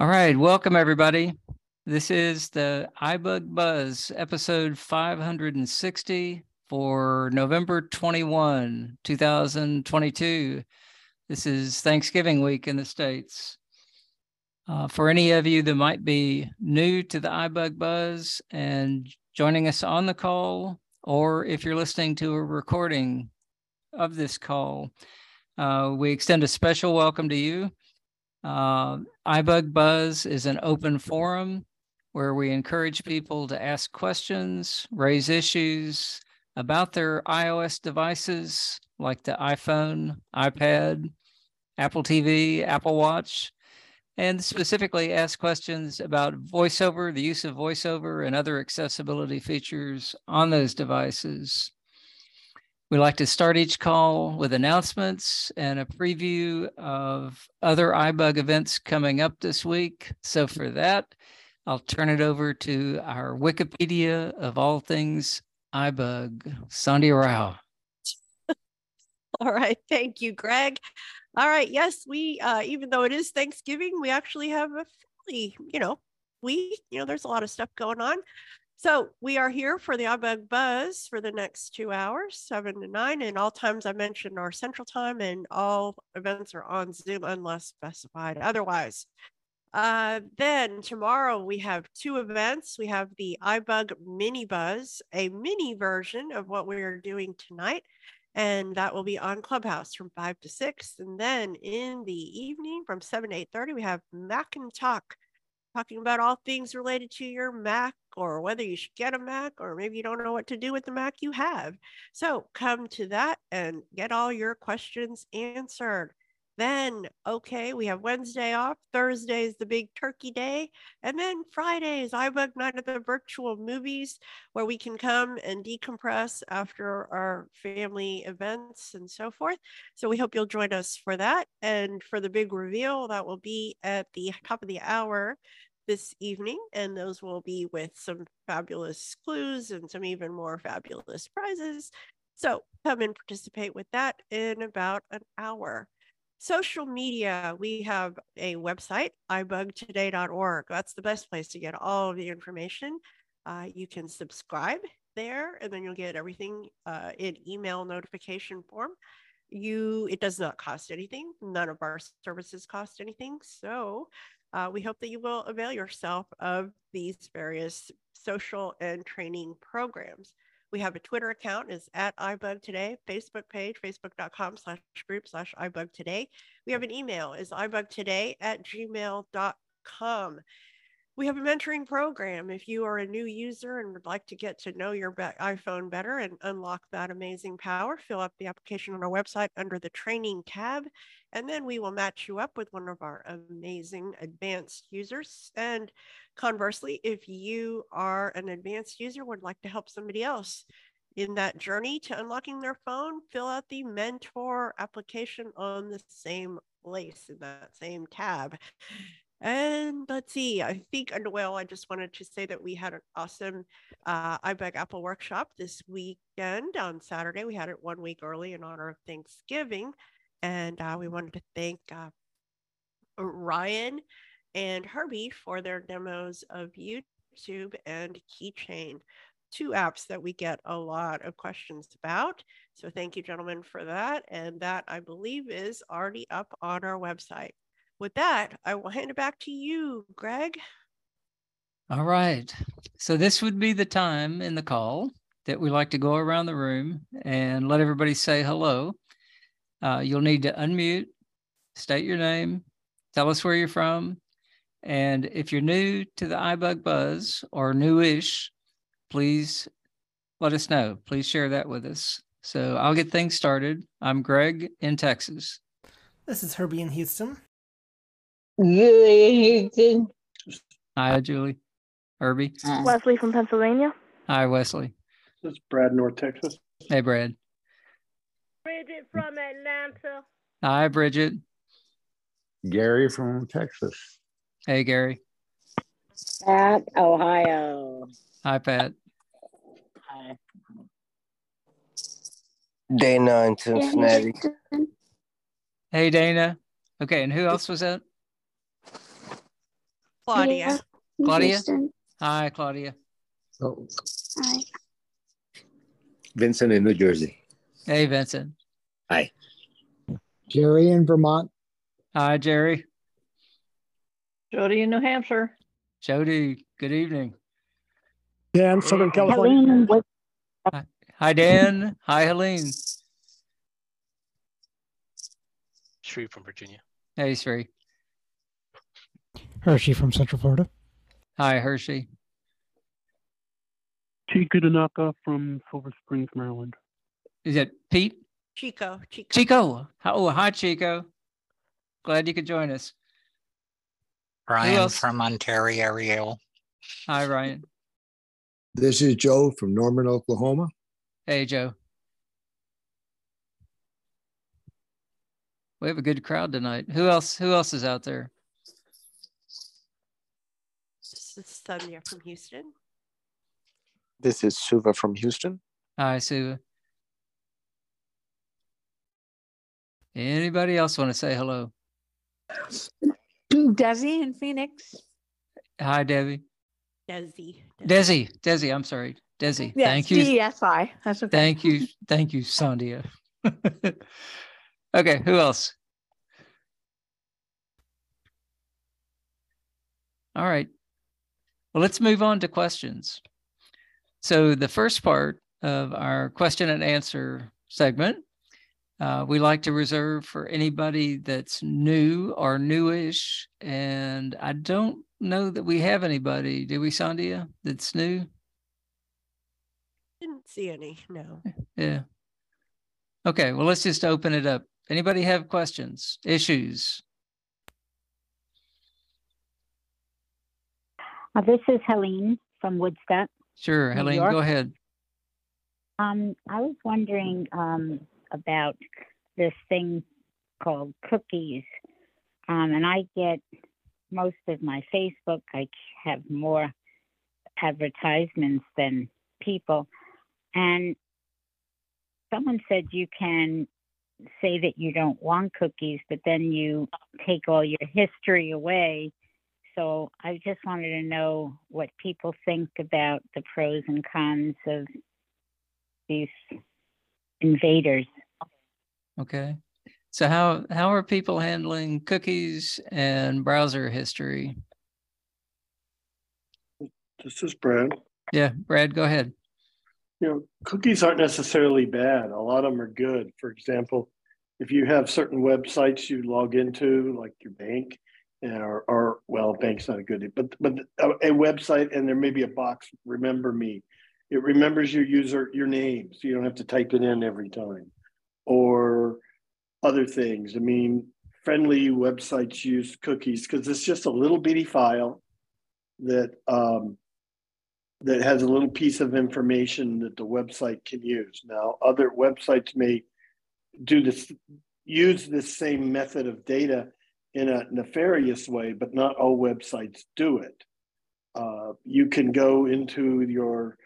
All right, welcome everybody. This is the iBug Buzz episode 560 for November 21, 2022. This is Thanksgiving week in the States. Uh, for any of you that might be new to the iBug Buzz and joining us on the call, or if you're listening to a recording of this call, uh, we extend a special welcome to you. Uh, iBug Buzz is an open forum where we encourage people to ask questions, raise issues about their iOS devices like the iPhone, iPad, Apple TV, Apple Watch, and specifically ask questions about VoiceOver, the use of VoiceOver, and other accessibility features on those devices. We like to start each call with announcements and a preview of other iBug events coming up this week. So for that, I'll turn it over to our Wikipedia of all things iBug, Sandhya Rao. all right. Thank you, Greg. All right. Yes, we, uh, even though it is Thanksgiving, we actually have a fairly, you know, week. You know, there's a lot of stuff going on. So we are here for the iBug Buzz for the next two hours, seven to nine, and all times I mentioned are Central Time, and all events are on Zoom unless specified otherwise. Uh, then tomorrow we have two events. We have the iBug Mini Buzz, a mini version of what we are doing tonight, and that will be on Clubhouse from five to six. And then in the evening from seven to eight thirty, we have Mac and Talk talking about all things related to your Mac or whether you should get a Mac or maybe you don't know what to do with the Mac you have. So come to that and get all your questions answered. Then, okay, we have Wednesday off. Thursday is the big turkey day. And then Friday is iBug Night at the virtual movies where we can come and decompress after our family events and so forth. So we hope you'll join us for that. And for the big reveal, that will be at the top of the hour this evening, and those will be with some fabulous clues and some even more fabulous prizes. So come and participate with that in about an hour. Social media, we have a website, ibugtoday.org. That's the best place to get all of the information. Uh, you can subscribe there, and then you'll get everything uh, in email notification form. You, it does not cost anything. None of our services cost anything. So uh, we hope that you will avail yourself of these various social and training programs. We have a Twitter account is at iBug Today, Facebook page, facebook.com slash group slash iBug Today. We have an email is ibugtoday at gmail.com. We have a mentoring program. If you are a new user and would like to get to know your iPhone better and unlock that amazing power, fill out the application on our website under the training tab, and then we will match you up with one of our amazing advanced users. And conversely, if you are an advanced user, would like to help somebody else in that journey to unlocking their phone, fill out the mentor application on the same place in that same tab. And let's see, I think, and well, I just wanted to say that we had an awesome uh, iBug Apple workshop this weekend on Saturday. We had it one week early in honor of Thanksgiving. And uh, we wanted to thank uh, Ryan and Herbie for their demos of YouTube and Keychain, two apps that we get a lot of questions about. So thank you, gentlemen, for that. And that, I believe, is already up on our website with that, I will hand it back to you, Greg. All right. So this would be the time in the call that we like to go around the room and let everybody say hello. Uh, you'll need to unmute, state your name, tell us where you're from. And if you're new to the iBug Buzz or newish, please let us know. Please share that with us. So I'll get things started. I'm Greg in Texas. This is Herbie in Houston. Julie Houston. Hi, Julie. Herbie. Wesley from Pennsylvania. Hi, Wesley. This is Brad, North Texas. Hey, Brad. Bridget from Atlanta. Hi, Bridget. Gary from Texas. Hey, Gary. Pat, Ohio. Hi, Pat. Hi. Dana in Cincinnati. Hey, Dana. Okay, and who else was that? Claudia. Claudia? Houston. Hi, Claudia. Oh, Hi. Vincent in New Jersey. Hey, Vincent. Hi. Jerry in Vermont. Hi, Jerry. Jody in New Hampshire. Jody, good evening. Dan, Southern California. Helene Hi, Dan. Hi, Helene. Shree from Virginia. Hey, Sri. Hershey from Central Florida. Hi, Hershey. Chica Tanaka from Silver Springs, Maryland. Is it Pete? Chico. Chico. Chico. Oh, hi, Chico. Glad you could join us. Ryan from Ontario. Hi, Ryan. This is Joe from Norman, Oklahoma. Hey, Joe. We have a good crowd tonight. Who else? Who else is out there? This is Sonia from Houston. This is Suva from Houston. Hi, Sue. Anybody else want to say hello? Desi in Phoenix. Hi, Debbie. Desi. Desi. Desi. I'm sorry. Desi. Yes, Thank you. DESI. That's okay. Thank you. Thank you, Sandhya. okay, who else? All right. Well, let's move on to questions. So the first part of our question and answer segment, uh, we like to reserve for anybody that's new or newish. And I don't know that we have anybody, do we, Sandhya, that's new? Didn't see any. No. Yeah. Okay, well, let's just open it up. Anybody have questions, issues? Uh, this is Helene from Woodstock. Sure, New Helene, York. go ahead. Um, I was wondering um, about this thing called cookies. Um, and I get most of my Facebook, I have more advertisements than people. And someone said you can say that you don't want cookies, but then you take all your history away. So I just wanted to know what people think about the pros and cons of these invaders. Okay. So how how are people handling cookies and browser history? This is Brad. Yeah, Brad, go ahead. You know, cookies aren't necessarily bad. A lot of them are good. For example, if you have certain websites you log into, like your bank, or, or well, bank's not a good, but but a, website and there may be a box. Remember me. It remembers your user your name, so you don't have to type it in every time, or other things. I mean, friendly websites use cookies because it's just a little bitty file that um, that has a little piece of information that the website can use. Now, other websites may do this, use this same method of data in a nefarious way, but not all websites do it. Uh, you can go into your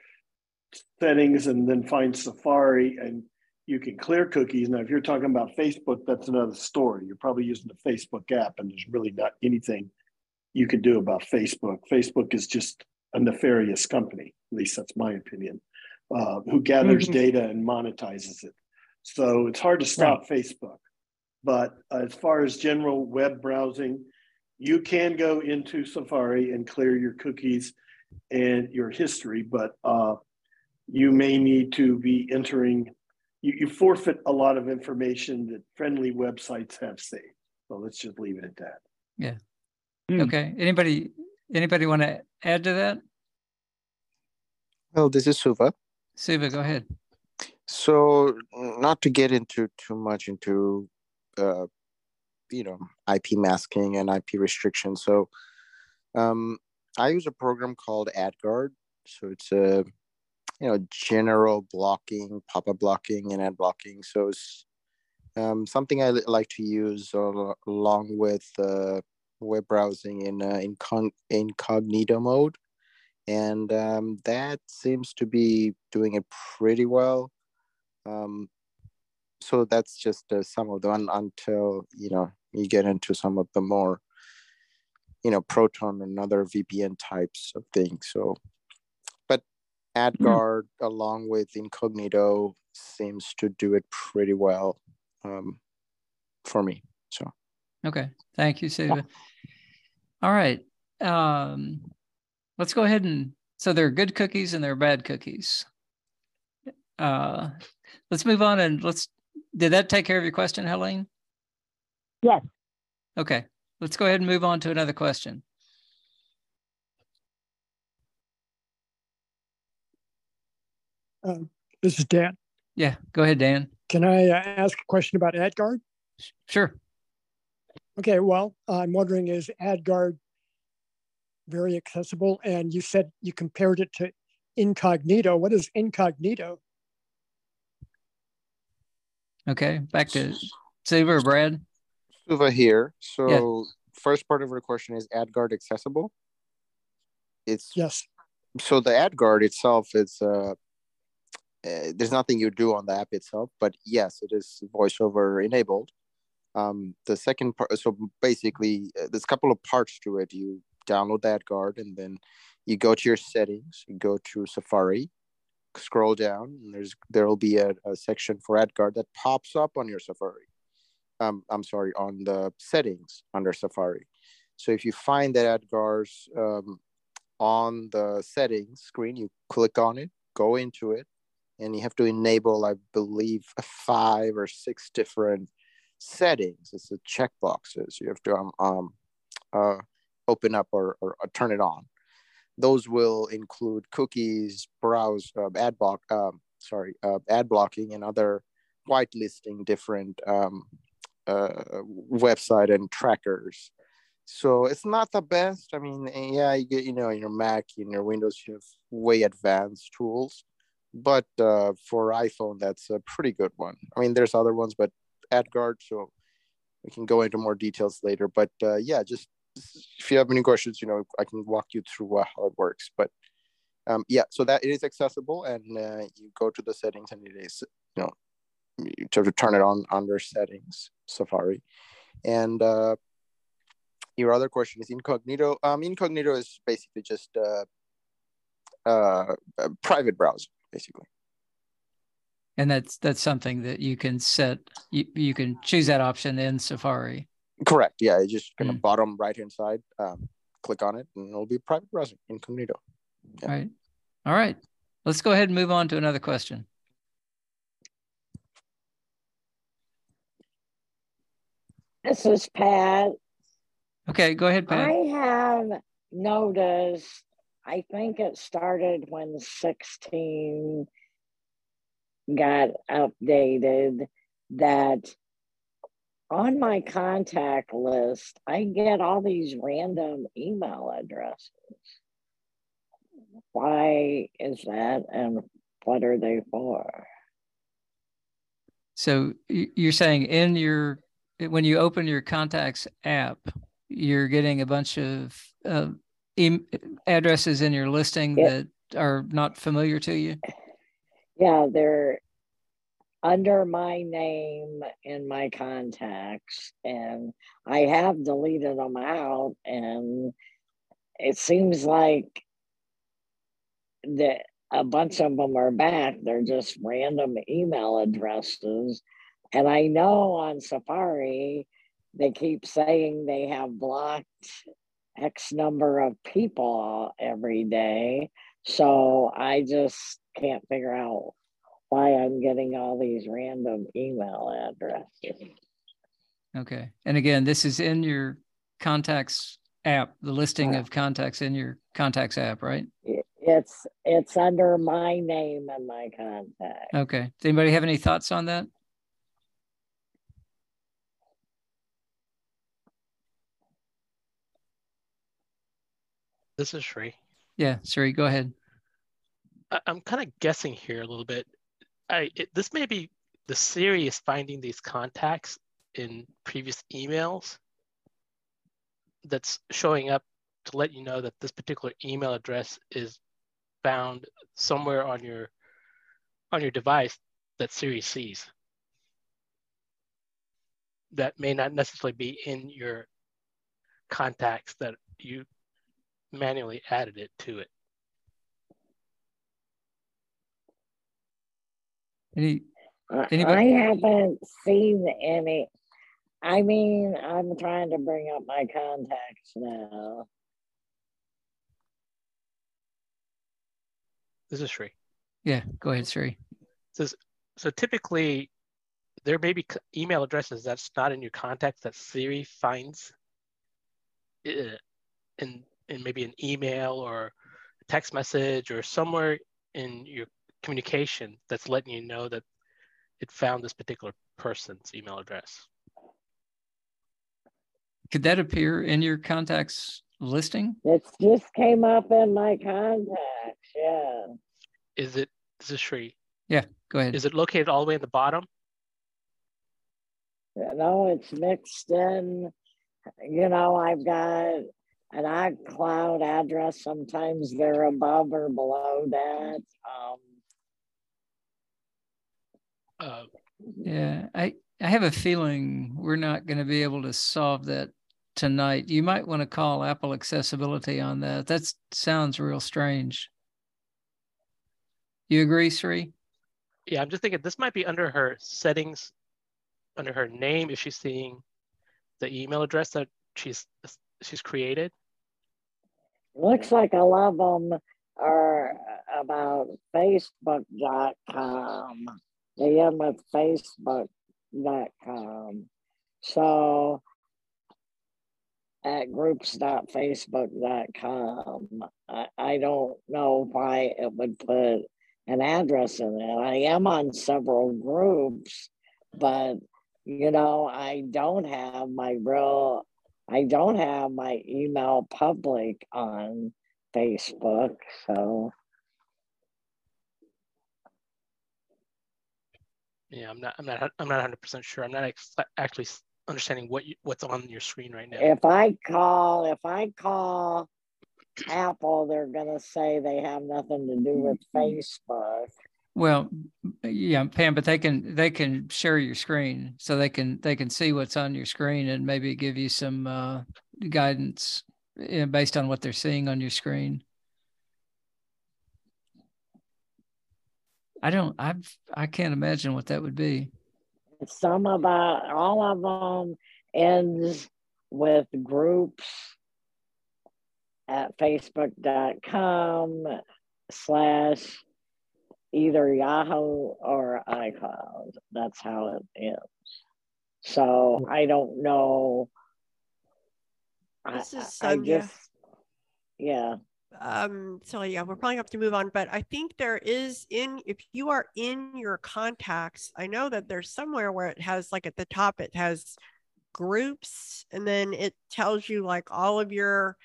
settings and then find Safari and you can clear cookies. Now, if you're talking about Facebook, that's another story. You're probably using the Facebook app and there's really not anything you can do about Facebook. Facebook is just a nefarious company, at least that's my opinion, uh, who gathers Mhm. data and monetizes it. So it's hard to stop Facebook. But as far as general web browsing, you can go into Safari and clear your cookies and your history, but uh, you may need to be entering, you, you forfeit a lot of information that friendly websites have saved. So let's just leave it at that. Yeah. Mm. Okay. Anybody anybody want to add to that? Well, this is Suva. Suva, go ahead. So, not to get into too much into, uh, you know, IP masking and IP restrictions. So, um, I use a program called AdGuard. So it's a, you know, general blocking, pop-up blocking, and ad blocking. So it's um, something I li- like to use al- along with uh, web browsing in uh, incog- incognito mode, and um, that seems to be doing it pretty well. Um, so that's just uh, some of them until you know you get into some of the more you know, Proton and other VPN types of things. So, but AdGuard along with Incognito seems to do it pretty well um, for me. So, Okay, thank you, Siva. All right, um, let's go ahead and, so there are good cookies and there are bad cookies. Uh, let's move on and let's, did that take care of your question, Helene? Yes. Okay, let's go ahead and move on to another question. Um, This is Dan. Yeah, go ahead, Dan. Can I uh, ask a question about AdGuard? Sure. Okay, well, I'm wondering is AdGuard very accessible? And you said you compared it to Incognito. What is Incognito? Okay, back to Siva or Brad. Suva here. So, first part of your question is AdGuard accessible? It's Yes. so the AdGuard itself is uh, uh, there's nothing you do on the app itself, but yes, it is voiceover enabled. Um, the second part, so basically, uh, there's a couple of parts to it. You download the AdGuard, and then you go to your settings. You go to Safari, scroll down, and there's there will be a, a section for AdGuard that pops up on your Safari. Um, I'm sorry, on the settings under Safari. So if you find that AdGuard's um, on the settings screen, you click on it, go into it, and you have to enable, I believe, five or six different settings. It's the checkboxes. You have to um, um uh, open up or, or, or turn it on. Those will include cookies, browse, uh, ad block, um, sorry, uh, ad blocking, and other whitelisting different um, uh, website and trackers. So it's not the best. I mean, yeah, you get, you know, in your Mac, in your Windows, you have way advanced tools but uh, for iphone that's a pretty good one i mean there's other ones but adguard so we can go into more details later but uh, yeah just if you have any questions you know i can walk you through uh, how it works but um, yeah so that it is accessible and uh, you go to the settings and it is you know you have to turn it on under settings safari and uh, your other question is incognito um, incognito is basically just uh, uh, a private browser basically. And that's that's something that you can set. You, you can choose that option in Safari. Correct. Yeah, you just kind of bottom right hand side, um, click on it, and it'll be private browser incognito. Yeah. Right. All right. Let's go ahead and move on to another question. This is Pat. Okay, go ahead, Pat. I have noticed I think it started when 16 got updated that on my contact list, I get all these random email addresses. Why is that and what are they for? So you're saying in your when you open your contacts app, you're getting a bunch of uh, addresses in your listing Yeah. that are not familiar to you? Yeah, they're under my name in my contacts, and I have deleted them out, and it seems like that a bunch of them are back. They're just random email addresses. And I know on Safari, they keep saying they have blocked X number of people every day. So I just can't figure out why I'm getting all these random email addresses. Okay. And again, this is in your contacts app, the listing Yeah. of contacts in your contacts app, right? It's it's under my name and my contact. Okay. Does anybody have any thoughts on that? This is Sri. Yeah, Sri, go ahead. I'm kind of guessing here a little bit. It, this may be the Siri is finding these contacts in previous emails that's showing up to let you know that this particular email address is found somewhere on your on your device that Siri sees. That may not necessarily be in your contacts that you manually added it to it. Any, I Anybody- I haven't seen any. I mean, I'm trying to bring up my contacts now. This is Sri. yeah, go ahead, Sri. Says so typically there may be email addresses that's not in your contacts that Siri finds uh, in in maybe an email or a text message or somewhere in your communication that's letting you know that it found this particular person's email address. Could that appear in your contacts listing? It just came up in my contacts. Yeah. Is it this is Sri? Yeah, go ahead. Is it located all the way in the bottom? No, it's mixed in. You know, I've got an iCloud address. Sometimes they're above or below that. Um, Uh, Yeah, I, I have a feeling we're not going to be able to solve that tonight. You might want to call Apple Accessibility on that. That sounds real strange. You agree, Sri? yeah, I'm just thinking this might be under her settings, under her name, if she's seeing the email address that she's she's created. looks like a lot of them are about Facebook.com. They end with Facebook.com. So at groups.facebook.com, I, I don't know why it would put an address in it. I am on several groups, but you know, I don't have my real, I don't have my email public on Facebook. So Yeah, I'm not I'm not I'm not 100 percent sure. I'm not ex- actually understanding what you, what's on your screen right now. if I call, if I call Apple, they're gonna say they have nothing to do with Facebook. Well, yeah, Pam, but they can they can share your screen so they can they can see what's on your screen and maybe give you some uh, guidance you know, based on what they're seeing on your screen. I don't I've I can't imagine what that would be. Some about all of them ends with groups at facebook.com slash either Yahoo or iCloud. That's how it ends. So I don't know. I, This is I I Sonia. just, yeah. Um so yeah we're probably have to move on but i think there is in if you are in your contacts i know that there's somewhere where it has like at the top it has groups and then it tells you like all of your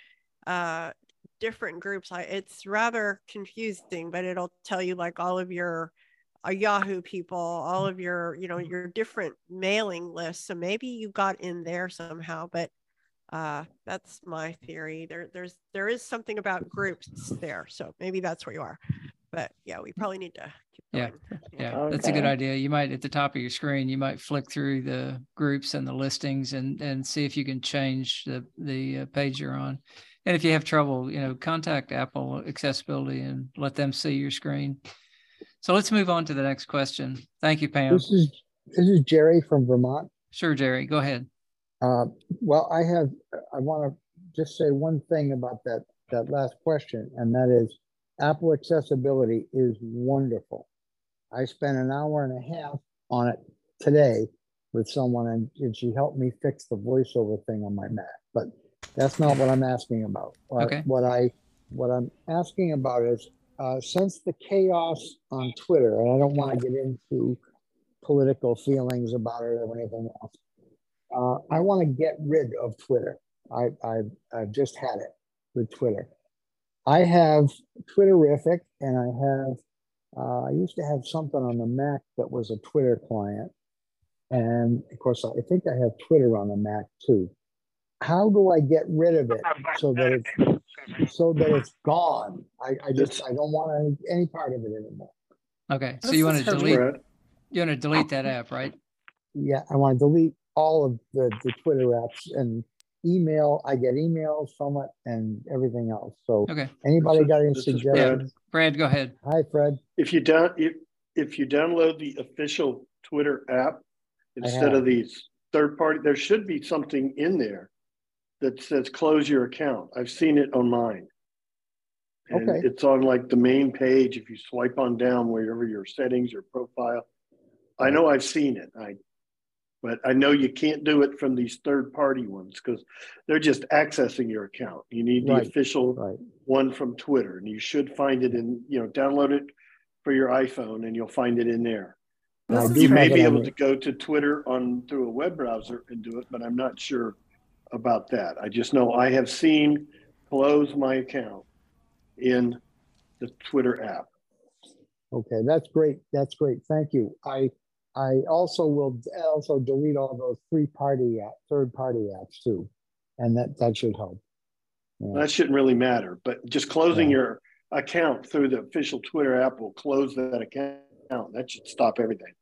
uh different groups. I, it's rather confusing but it'll tell you like all of your uh, yahoo people all of your you know your different mailing lists. So maybe you got in there somehow but uh that's my theory there there's there is something about groups there so maybe that's where you are but yeah we probably need to keep Yeah. going. Yeah, that's a good idea. You might at the top of your screen, you might flick through the groups and the listings and and see if you can change the the uh, page you're on. And if you have trouble, you know, contact Apple Accessibility and let them see your screen. So let's move on to the next question. Thank you, Pam. This is this is Jerry from Vermont. Sure, Jerry, go ahead. Uh, well, I have I want to just say one thing about that that last question, and that is Apple accessibility is wonderful. I spent an hour and a half on it today with someone, and, and she helped me fix the voiceover thing on my Mac. But that's not what I'm asking about. What- Okay. What I what I'm asking about is uh, since the chaos on Twitter, and I don't want to get into political feelings about it or anything else. Uh, I want to get rid of Twitter. I, I, I've just had it with Twitter. I have Twitterrific, and I have. Uh, I used to have something on the Mac that was a Twitter client, and of course, I think I have Twitter on the Mac too. How do I get rid of it so that it's so that it's gone? I, I just I don't want any, any part of it anymore. Okay, so you want to delete you want to delete that app, right? Yeah, I want to delete all of the, the Twitter apps and email, I get emails from it and everything else. So Okay. anybody got any This is suggestions? Brad, go ahead. Hi, Fred. If you down, if, if you download the official Twitter app, instead of these third party, there should be something in there that says close your account. I've seen it on mine. And Okay. it's on like the main page. If you swipe on down wherever your settings, your profile. I know I've seen it. I, but I know you can't do it from these third party ones because they're just accessing your account. You need the Right, official Right. one from Twitter, and you should find it in, you know, download it for your iPhone and you'll find it in there. I This do is You may be able to go to Twitter on through a web browser and do it, but I'm not sure about that. I just know I have seen close my account in the Twitter app. Okay, that's great. That's great. Thank you. I, I also will also delete all those three party app, third party apps too. And that, that should help. Yeah. That shouldn't really matter, but just closing Yeah. your account through the official Twitter app will close that account. That should stop everything.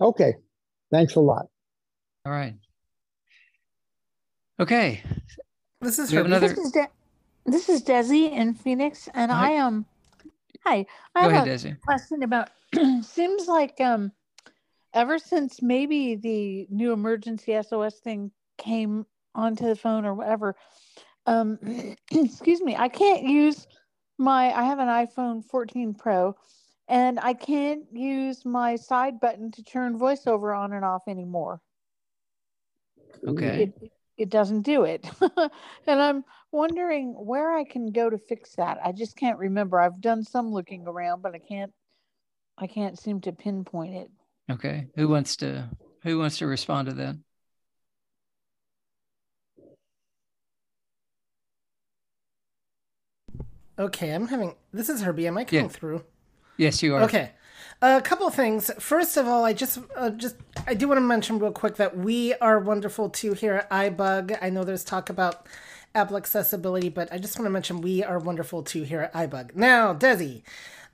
Okay, thanks a lot. All right. Okay. This is We have Herbie. another- This is De- this is Desi in Phoenix, and Hi. I am. hi, I Go have ahead, a Desi. question about. seems like um, ever since maybe the new emergency SOS thing came onto the phone or whatever, um, excuse me, I can't use my. I have an iPhone 14 Pro, and I can't use my side button to turn VoiceOver on and off anymore. Okay. it it doesn't do it and i'm wondering where i can go to fix that i just can't remember i've done some looking around but i can't i can't seem to pinpoint it Okay. Who wants to who wants to respond to that? Okay, I'm having. This is Herbie. Am I coming Yeah. through? Yes, you are. Okay. A couple of things. First of all, I just uh, just I do want to mention real quick that we are wonderful too here at iBug. I know there's talk about Apple accessibility, but I just want to mention we are wonderful too here at iBug. Now, Desi,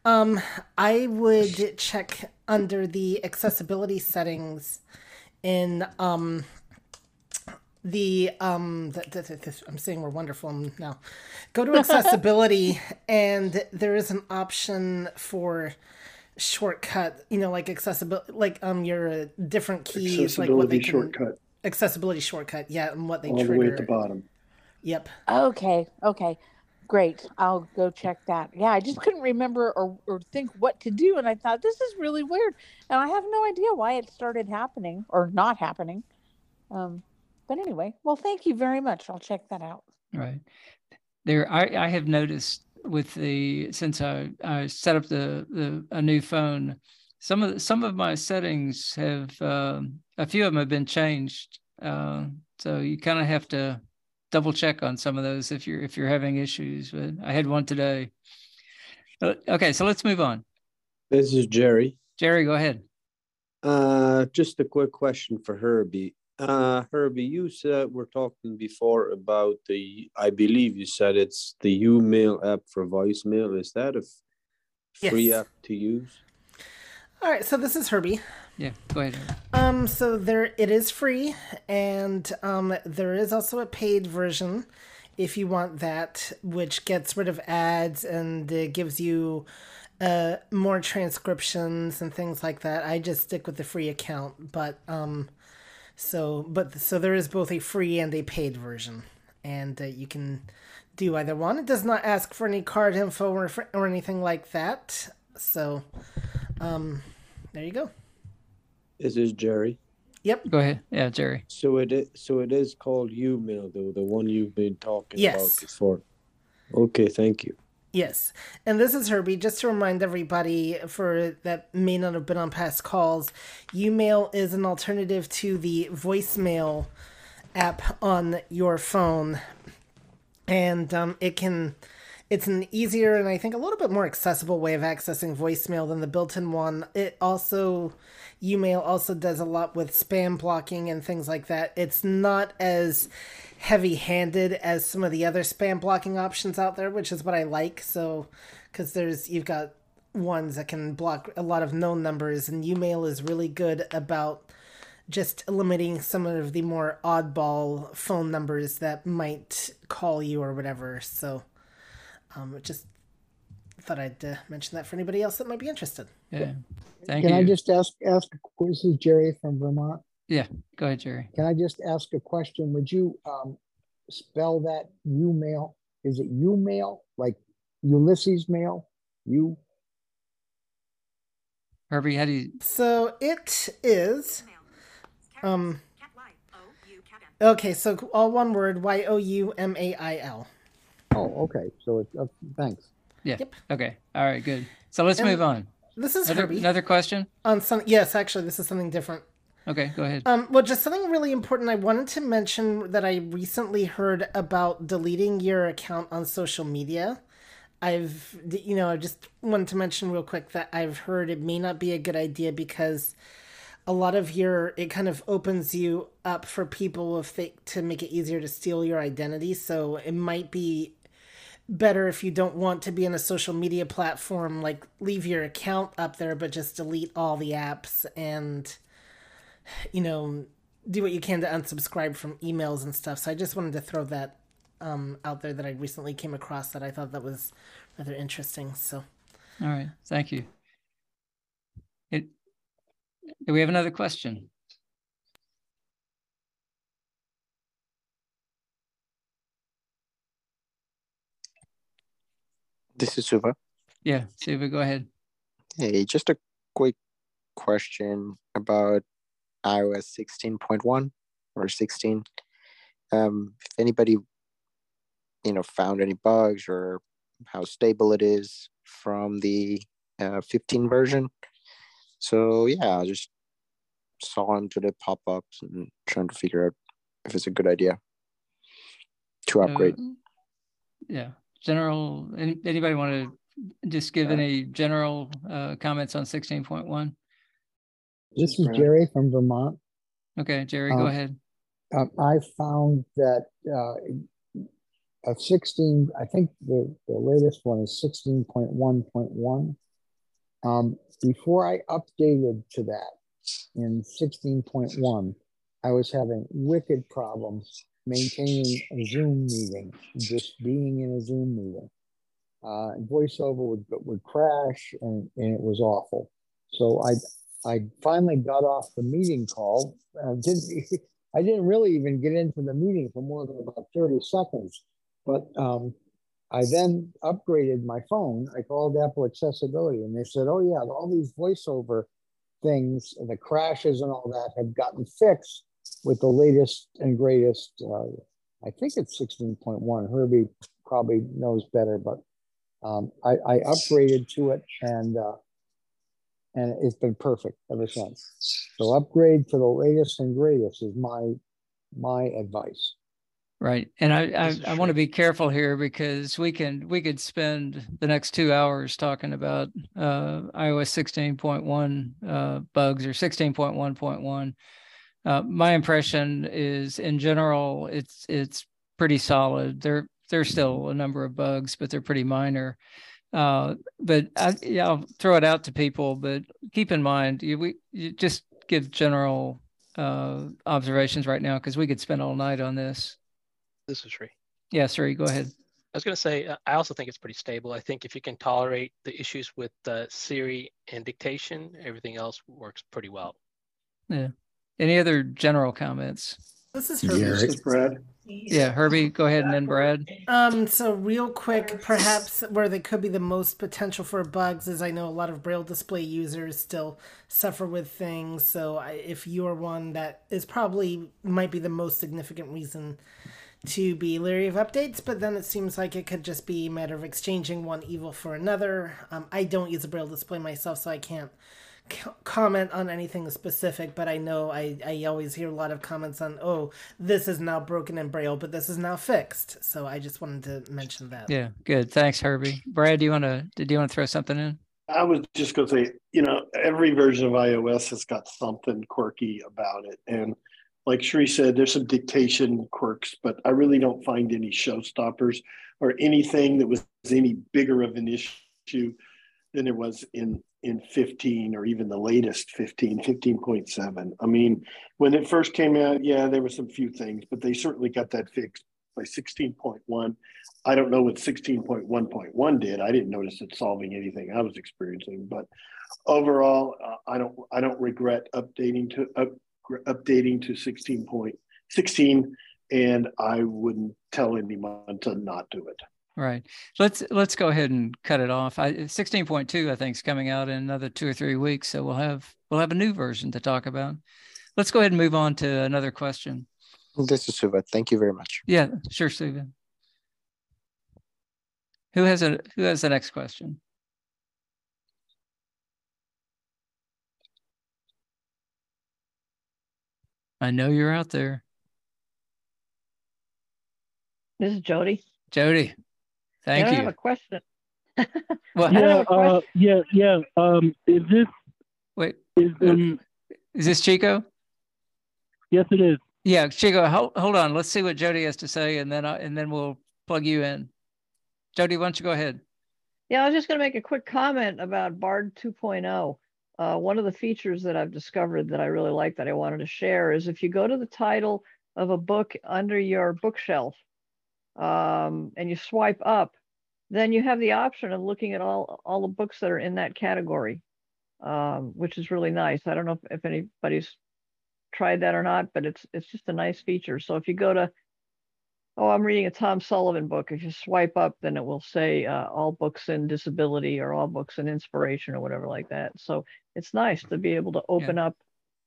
um, I would check under the accessibility settings in um the um th- th- th- this, i'm saying we're wonderful now. Go to accessibility and there is an option for shortcut you know like accessibility like um your uh, different keys like what they can shortcut. Accessibility shortcut yeah and what they all the way at the bottom. yep. Okay okay great i'll go check that yeah i just couldn't remember or, or think what to do and i thought this is really weird and i have no idea why it started happening or not happening um but anyway well thank you very much i'll check that out Right. There, I, I have noticed with the since I, I set up the, the a new phone, some of the, some of my settings have um, a few of them have been changed. Uh, so you kind of have to double check on some of those if you're if you're having issues. But I had one today. Uh, Okay, so let's move on. This is Jerry. Jerry, go ahead. Uh, just a quick question for Herbie. Uh, Herbie, you said we're talking before about the, I believe you said it's the YouMail app for voicemail. Is that a f- free app to use? all right so this is herbie Yeah, go ahead. Um, so there it is free, and um, there is also a paid version if you want that, which gets rid of ads and uh, gives you uh, more transcriptions and things like that. I just stick with the free account, but um, so but so there is both a free and a paid version, and uh, you can do either one. It does not ask for any card info or or anything like that. So, um, there you go. This is Jerry. Yep. Go ahead. Yeah, Jerry. So it is, so it is called YouMail though, the one you've been talking Yes. about before. Okay, thank you. Yes. And this is Herbie. Just to remind everybody for that may not have been on past calls, YouMail is an alternative to the voicemail app on your phone. And um, it can it's an easier and I think a little bit more accessible way of accessing voicemail than the built-in one. It also YouMail also does a lot with spam blocking and things like that. It's not as heavy-handed as some of the other spam blocking options out there, which is what I like. So, because there's you've got ones that can block a lot of known numbers, and YouMail is really good about just limiting some of the more oddball phone numbers that might call you or whatever. So, um, just thought I'd uh, mention that for anybody else that might be interested. Yeah. Thank Can you. I just ask, ask, this is Jerry from Vermont. Yeah. Go ahead, Jerry. Can I just ask a question? Would you um, spell that U mail? Is it U mail, like Ulysses mail? You? Herbie, how do you? So it is. Um. Okay, so all one word: Y O U M A I L. Oh, okay. So it's uh, thanks. Yeah. Yep. Okay. All right. Good. So let's And move on. This is Another, another question. On some, yes, actually, this is something different. Okay. Go ahead. Um, well, just something really important. I wanted to mention that I recently heard about deleting your account on social media. I've, you know, I just wanted to mention real quick that I've heard it may not be a good idea because a lot of your it kind of opens you up for people if they to make it easier to steal your identity. So it might be better if you don't want to be in a social media platform like leave your account up there but just delete all the apps and you know do what you can to unsubscribe from emails and stuff so i just wanted to throw that um, out there that i recently came across that i thought that was rather interesting so All right. Thank you. It, do we have another question? This is Suva. Yeah. Suva, go ahead. Hey, just a quick question about iOS 16.1 or 16. Um, if anybody, you know, found any bugs or how stable it is from the uh, 15 version. So yeah, I just saw into the pop-ups and trying to figure out if it's a good idea to upgrade. Uh, yeah. General, any, anybody want to just give any general uh, comments on 16.1? This is Jerry from Vermont. Okay, Jerry, go Um, ahead. Um, I found that uh, of 16, I think the, the latest one is 16.1.1. Um, before I updated to that in 16.1, I was having wicked problems maintaining a Zoom meeting, just being in a Zoom meeting. Uh, voiceover would would crash, and, and it was awful. So I I finally got off the meeting call. Uh, didn't I didn't really even get into the meeting for more than about 30 seconds. But um, I then upgraded my phone. I called Apple Accessibility and they said, oh, yeah, all these voiceover things, the crashes and all that have gotten fixed with the latest and greatest. Uh, I think it's 16.1. Herbie probably knows better, but um, I, I upgraded to it and uh, and it's been perfect ever since. So upgrade to the latest and greatest is my my advice. Right. And I, I, I want to be careful here because we can, we could spend the next two hours talking about uh, iOS 16.1 uh, bugs or 16.1.1. Uh, my impression is in general, it's, it's pretty solid. There, there's still a number of bugs, but they're pretty minor. Uh, but I, yeah, I'll throw it out to people, but keep in mind, you, we you just give general uh, observations right now because we could spend all night on this. This is Sri. Yeah, sorry, go ahead. I was going to say, uh, I also think it's pretty stable. I think if you can tolerate the issues with uh, Siri and dictation, everything else works pretty well. Yeah. Any other general comments? This is Herbie. This is Brad. Yeah, Herbie, go ahead and then Brad. Um, so real quick, perhaps where they could be the most potential for bugs is I know a lot of Braille display users still suffer with things. So I, if you're one that is probably might be the most significant reason to be leery of updates, but then it seems like it could just be a matter of exchanging one evil for another. Um, I don't use a Braille display myself, so I can't c- comment on anything specific, but I know I, I always hear a lot of comments on, oh, this is now broken in Braille, but this is now fixed. So I just wanted to mention that. Yeah, good. Thanks, Herbie. Brad, do you want to did you want to throw something in? I was just going to say, you know, every version of iOS has got something quirky about it. And like Sheree said, there's some dictation quirks, but I really don't find any showstoppers or anything that was any bigger of an issue than it was in in 15 or even the latest 15 15.7 i mean when it first came out yeah there were some few things but they certainly got that fixed by 16.1 i don't know what 16.1.1 did. I didn't notice it solving anything i was experiencing but overall uh, i don't i don't regret updating to up, updating to 16.16 and i wouldn't tell anyone to not do it Right. Let's let's go ahead and cut it off. I uh, 16.2 I think is coming out in another 2 or 3 weeks, so we'll have we'll have a new version to talk about. Let's go ahead and move on to another question. This is Suva. Thank you very much. Yeah, sure, Suva. Who has a who has the next question? I know you're out there. This is Jody. Jody. Thank I you. have a question. What? I Yeah, have a question. uh, yeah, yeah. Um, is this Wait, is um? is this Chico? Yes, it is. Yeah, Chico, hold, hold on. Let's see what Jody has to say, and then I, and then we'll plug you in. Jody, why don't you go ahead? Yeah, I was just going to make a quick comment about Bard 2.0. Uh, one of the features that I've discovered that I really like that I wanted to share is if you go to the title of a book under your bookshelf um, and you swipe up, then you have the option of looking at all all the books that are in that category, um, which is really nice. I don't know if, if anybody's tried that or not, but it's it's just a nice feature. So if you go to oh, I'm reading a Tom Sullivan book. If you swipe up, then it will say uh, all books in disability or all books in inspiration or whatever like that. So it's nice to be able to open up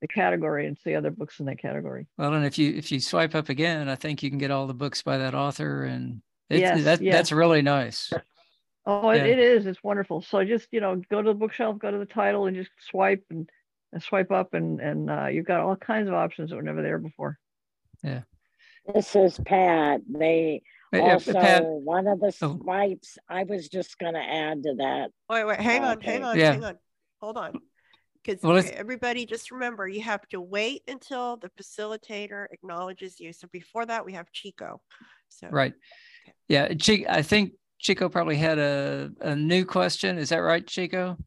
the category and see other books in that category. Well, and if you if you swipe up again, I think you can get all the books by that author, and it's, Yes, that, yes. that's really nice. Oh, it, Yeah. it is. It's wonderful. So just you know, go to the bookshelf, go to the title, and just swipe and, and swipe up, and and uh, you've got all kinds of options that were never there before. Yeah. This is Pat. They Hey, yeah, also Pat- one of the Oh. swipes. I was just going to add to that. Wait, wait, hang on, hang on, Yeah. hang on. Hold on. Because Well, let's- everybody just remember you have to wait until the facilitator acknowledges you. So before that, we have Chico. So Right. Yeah, Chico. I think Chico probably had a a new question. Is that right, Chico?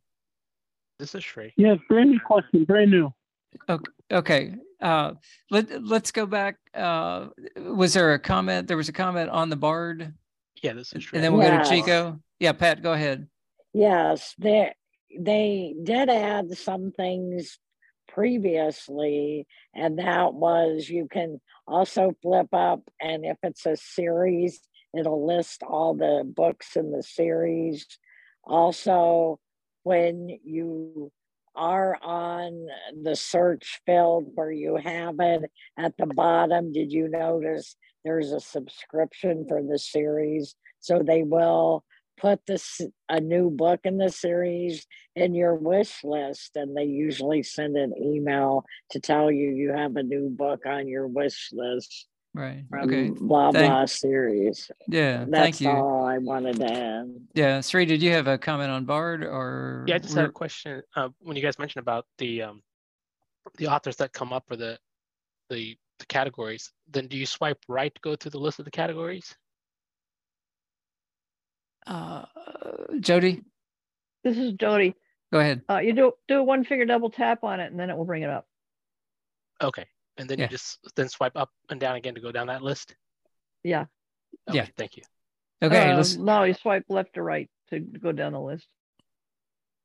This is Sri. Yes, brand new question, brand new. Okay. Okay. Uh, let let's go back. Uh, was there a comment? There was a comment on the Bard, Yeah, this is Sri. and then we'll go to Chico. Yeah, Pat, go ahead. Yes, they they did add some things previously, and that was you can also flip up, and if it's a series, it'll list all the books in the series. Also, when you are on the search field where you have it at the bottom, did you notice there's a subscription for the series? So they will put this a new book in the series in your wish list and they usually send an email to tell you you have a new book on your wish list Right. from Okay. blah Thank- blah series Yeah. that's Thank you. all i wanted to add Yeah, Sri, did you have a comment on Bard or? Yeah, I just had a question. Uh, when you guys mentioned about the um, the authors that come up or the the the categories, then do you swipe right to go through the list of the categories? Uh, Jody, This is Jody. go ahead. Uh, you do do a one finger double tap on it, and then it will bring it up. Okay, and then Yeah. you just then swipe up and down again to go down that list. Yeah. Okay, Yeah. thank you. Okay, Um, let's. No, you swipe left or right to go down the list.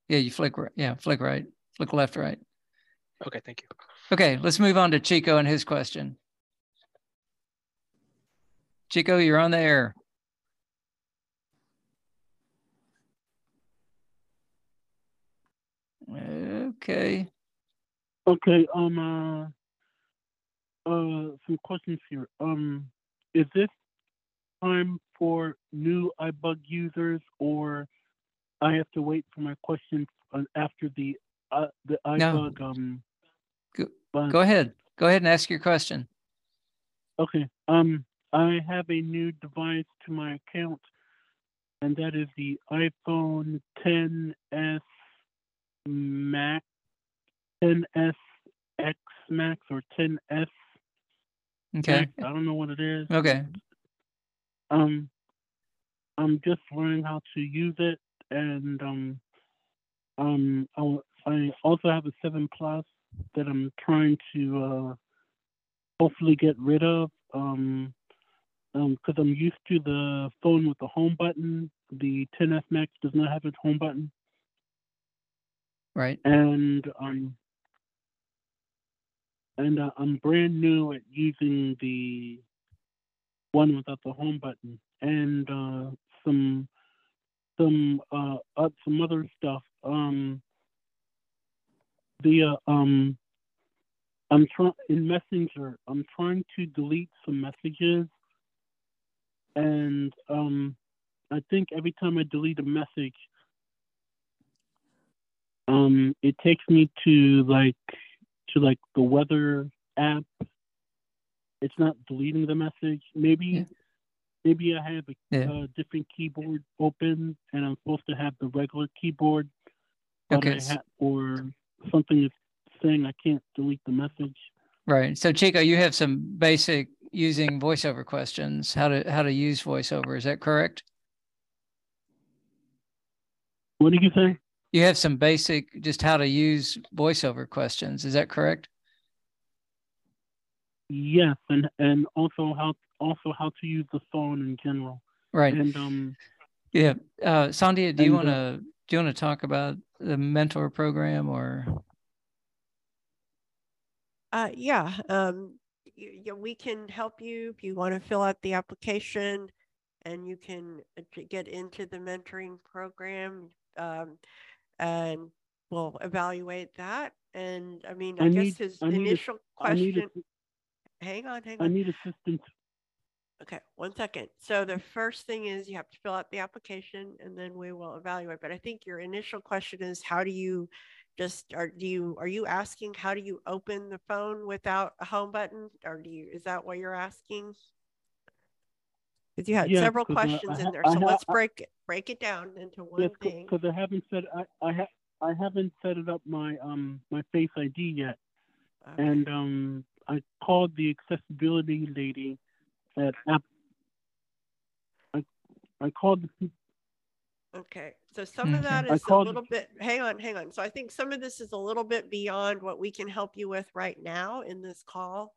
Yeah, you flick. ri- Yeah, flick right, flick left, right. Okay, thank you. Okay, let's move on to Chico and his question. Chico, you're on the air. Okay. Okay, um, uh, uh, some questions here. Um, is this time for new iBug users, or I have to wait for my question uh, after the uh, the No. iBug? Um, Go, bunch? go ahead. Go ahead and ask your question. Okay. Um, I have a new device to my account, and that is the iPhone 10s Max, 10s X Max, or 10s. Okay. Max. I don't know what it is. Okay. Um, I'm just learning how to use it, and um, um, I, I also have a seven plus that I'm trying to uh, hopefully get rid of. Um, because I'm used to the phone with the home button. The 10s Max does not have its home button, Right. and um, and uh, I'm brand new at using the one without the home button, and uh, some some uh, uh some other stuff. Um, the uh, um, I'm trying in Messenger. I'm trying to delete some messages, and um, I think every time I delete a message, um, it takes me to like to like the weather app. It's not deleting the message. Maybe maybe I have a Yeah. uh, different keyboard open, and I'm supposed to have the regular keyboard, Okay, ha- or something is saying I can't delete the message. Right. So Chico, you have some basic using voiceover questions, how to how to use voiceover. Is that correct? What did you say? You have some basic just how to use voiceover questions. Is that correct? Yes, and and also how also how to use the phone in general. Right. And um, Yeah. Uh, Sandhya, do you want uh, to do you want to talk about the mentor program or? Uh, yeah, um, y- yeah, we can help you if you want to fill out the application and you can uh, get into the mentoring program. Um, and we'll evaluate that. And I mean, I, I guess need his I need a- initial question, a, hang on, hang on. I need assistance. Okay, one second. So the first thing is you have to fill out the application and then we will evaluate. But I think your initial question is how do you just, are, do you, are you asking how do you open the phone without a home button? Or do you, is that what you're asking? Because you had several uh, I questions in there. I So let's break it, break it down into one Yes, thing. because I haven't set I I ha, I haven't set it up my um my Face ID yet, and um I called the accessibility lady at App. I I called the Okay, so some of Okay. that I a little bit, hang on, hang on. So I think some of this is a little bit beyond what we can help you with right now in this call.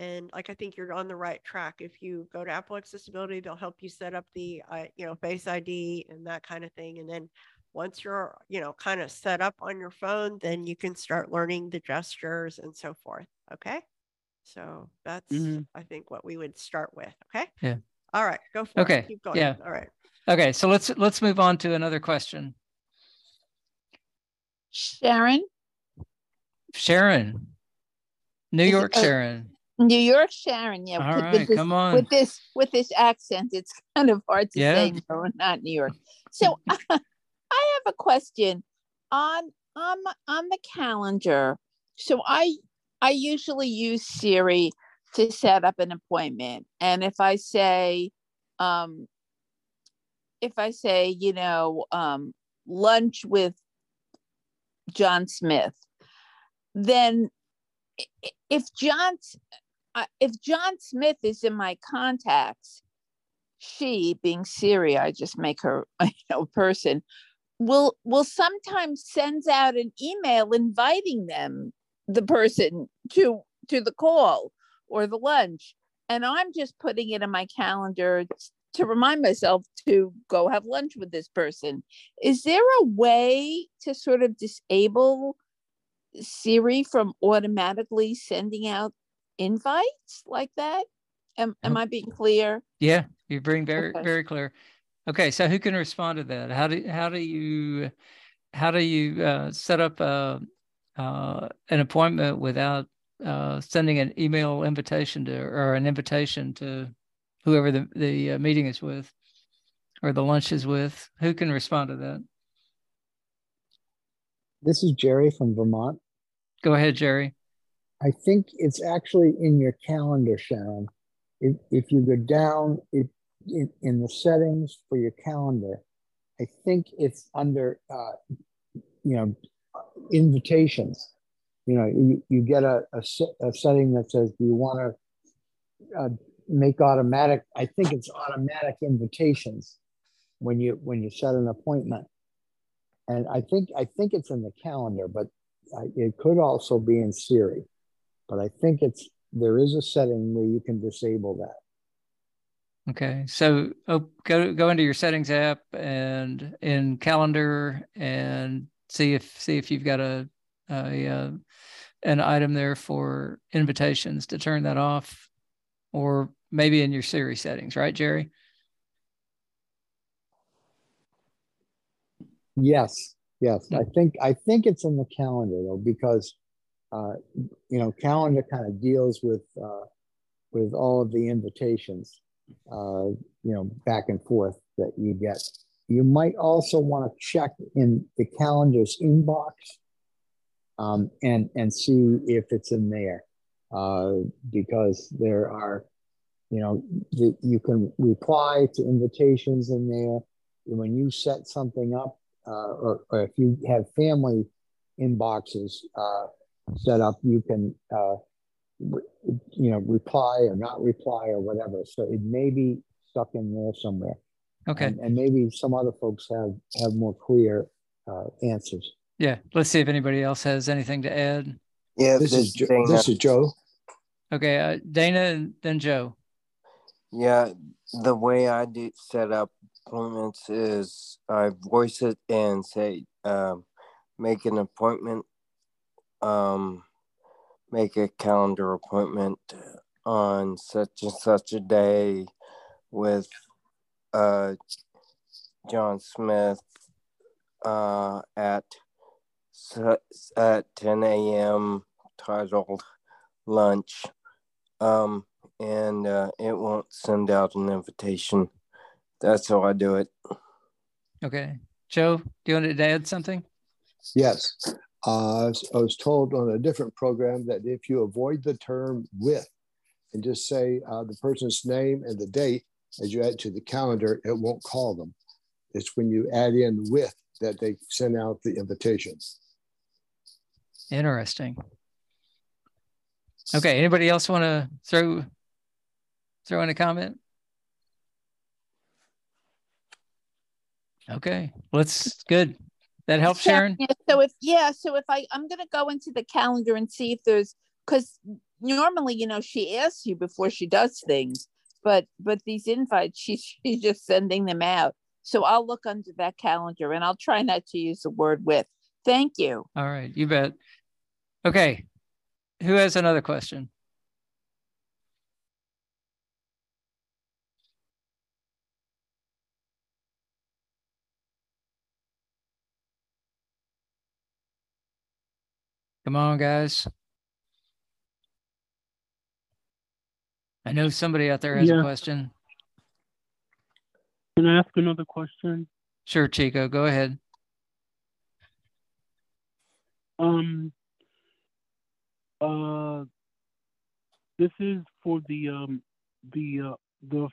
And like, I think you're on the right track. If you go to Apple Accessibility, they'll help you set up the, uh, you know, Face ID and that kind of thing. And then once you're, you know, kind of set up on your phone, then you can start learning the gestures and so forth. Okay. So that's, Mhm. I think, what we would start with. Okay. Yeah. All right, go for it. Okay. Keep going. Yeah. All right. Okay. So let's let's move on to another question. Sharon, Sharon, New York Sharon. New York Sharon. Yeah, All with, right, with this, come on. With this with this accent, it's kind of hard to Yeah. say no, not New York. So I have a question on on the- on the calendar. So I I usually use Siri to set up an appointment, and if I say, um, if I say, you know, um, lunch with John Smith, then if John's if John Smith is in my contacts, she being Siri, I just make her you know person, will will sometimes sends out an email inviting them the person to to the call or the lunch, and I'm just putting it in my calendar to remind myself to go have lunch with this person. Is there a way to sort of disable Siri from automatically sending out invites like that? Am, am I being clear? Yeah, you're being very Okay. very clear. Okay, so who can respond to that? How do how do you how do you uh, set up a, uh, an appointment without uh, sending an email invitation to or an invitation to whoever the the uh, meeting is with or the lunch is with? Who can respond to that? This is Jerry from Vermont. Go ahead, Jerry. I think it's actually in your calendar, Sharon. If, if you go down it, in, in the settings for your calendar, I think it's under, uh, you know, invitations. You know, you, you get a, a, a setting that says, do you want to uh, make automatic? I think it's automatic invitations when you when you set an appointment. and I think I think it's in the calendar, but it could also be in Siri. But I think it's there is a setting where you can disable that. Okay, so oh, go go into your settings app and in calendar and see if see if you've got a, a, a uh, an item there for invitations to turn that off, or maybe in your Siri settings, right, Jerry? Yes, yes. I think I think it's in the calendar though because uh, you know calendar kind of deals with uh, with all of the invitations uh, you know back and forth that you get. You might also want to check in the calendar's inbox um, and and see if it's in there uh, because there are you know the, you can reply to invitations in there when you set something up uh, or, or, if you have family inboxes uh, set up, you can, uh, you know, reply or not reply or whatever. So it may be stuck in there somewhere. Okay. And, and maybe some other folks have have more clear uh, answers. Yeah. Let's see if anybody else has anything to add. Yeah, this, is jo- this is Joe. Okay, uh, Dana and then Joe. Yeah, the way I do set up appointments is I voice it and say, um, make an appointment, um, make a calendar appointment on such and such a day with uh, John Smith uh, at at 10 a.m. titled lunch. Um, and uh, it won't send out an invitation that's how I do it. Okay. Joe, do you want to add something? Yes. Uh, I was told on a different program that if you avoid the term with and just say uh, the person's name and the date as you add to the calendar, it won't call them. It's when you add in with that they send out the invitation. Interesting. Okay. Anybody else want to throw throw in a comment? Okay, let's good. That helps, Sharon. So if yeah, so if I I'm gonna go into the calendar and see if there's because normally you know she asks you before she does things, but but these invites she's she's just sending them out. So I'll look under that calendar and I'll try not to use the word with. Thank you. All right, you bet. Okay, who has another question? Come on, guys. I know somebody out there has a question. Can I ask another question? Sure, Chico, go ahead. Um, uh, this is for the um the uh, the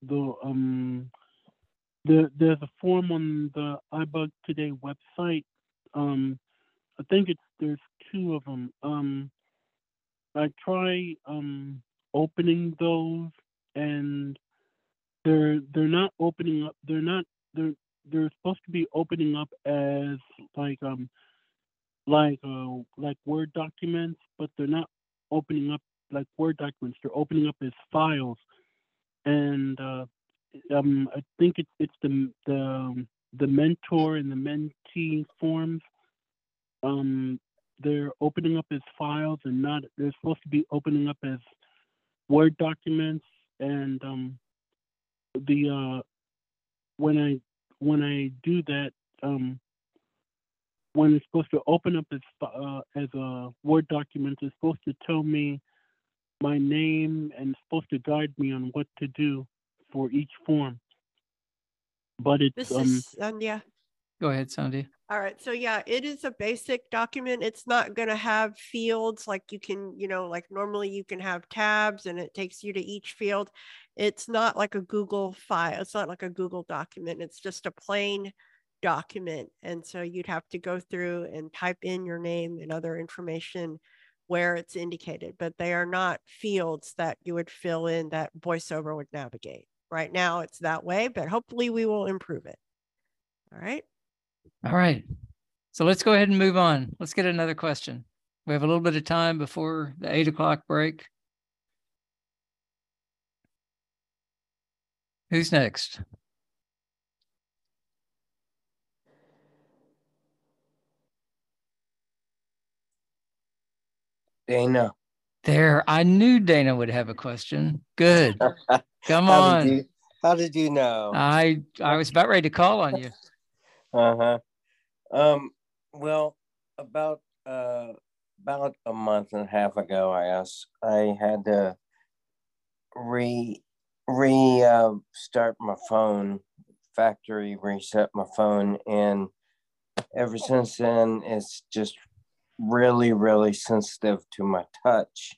the um the there's a form on the iBug Today website. Um, I think it's there's two of them. Um, I try um opening those and they're they're not opening up. They're not they're they're supposed to be opening up as like um like uh like word documents, but they're not opening up like word documents. They're opening up as files, and uh, um I think it's it's the the um, the mentor and the mentee forms. Um, they're opening up as files and not. They're supposed to be opening up as word documents, and um the uh when I when I do that um when it's supposed to open up as uh, as a Word document, it's supposed to tell me my name and it's supposed to guide me on what to do for each form. But it's This um is Sandhya. Go ahead, Sandy. All right. So yeah, it is a basic document. It's not going to have fields like you can, you know, like normally you can have tabs and it takes you to each field. It's not like a Google file. It's not like a Google document. It's just a plain document. And so you'd have to go through and type in your name and other information where it's indicated, but they are not fields that you would fill in that VoiceOver would navigate. Right now it's that way, but hopefully we will improve it. All right. All right. So let's go ahead and move on. Let's get another question. We have a little bit of time before the eight o'clock break. Who's next? Dana. There, I knew Dana would have a question. Good. Come How on. did you, how did you know? I I was about ready to call on you. Uh-huh. Um, well, about uh about a month and a half ago, I asked I had to re re uh, start my phone, factory reset my phone, and ever since then, it's just really, really sensitive to my touch.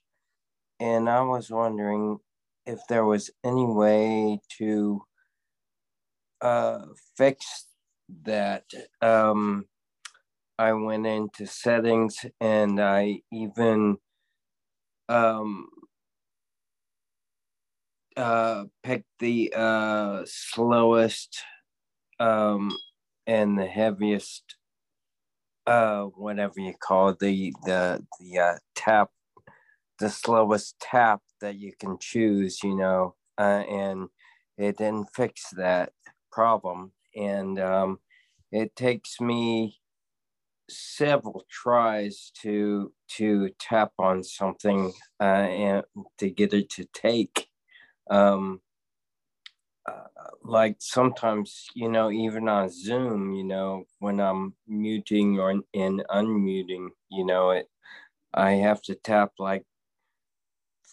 And I was wondering if there was any way to uh, fix that. Um, I went into settings and I even um, uh, picked the uh, slowest um, and the heaviest, uh, whatever you call it, the the the uh, tap, the slowest tap that you can choose, you know, uh, and it didn't fix that problem, and um, it takes me several tries to to tap on something uh, and to get it to take. Um uh, like sometimes you know even on zoom you know when i'm muting or in unmuting you know it i have to tap like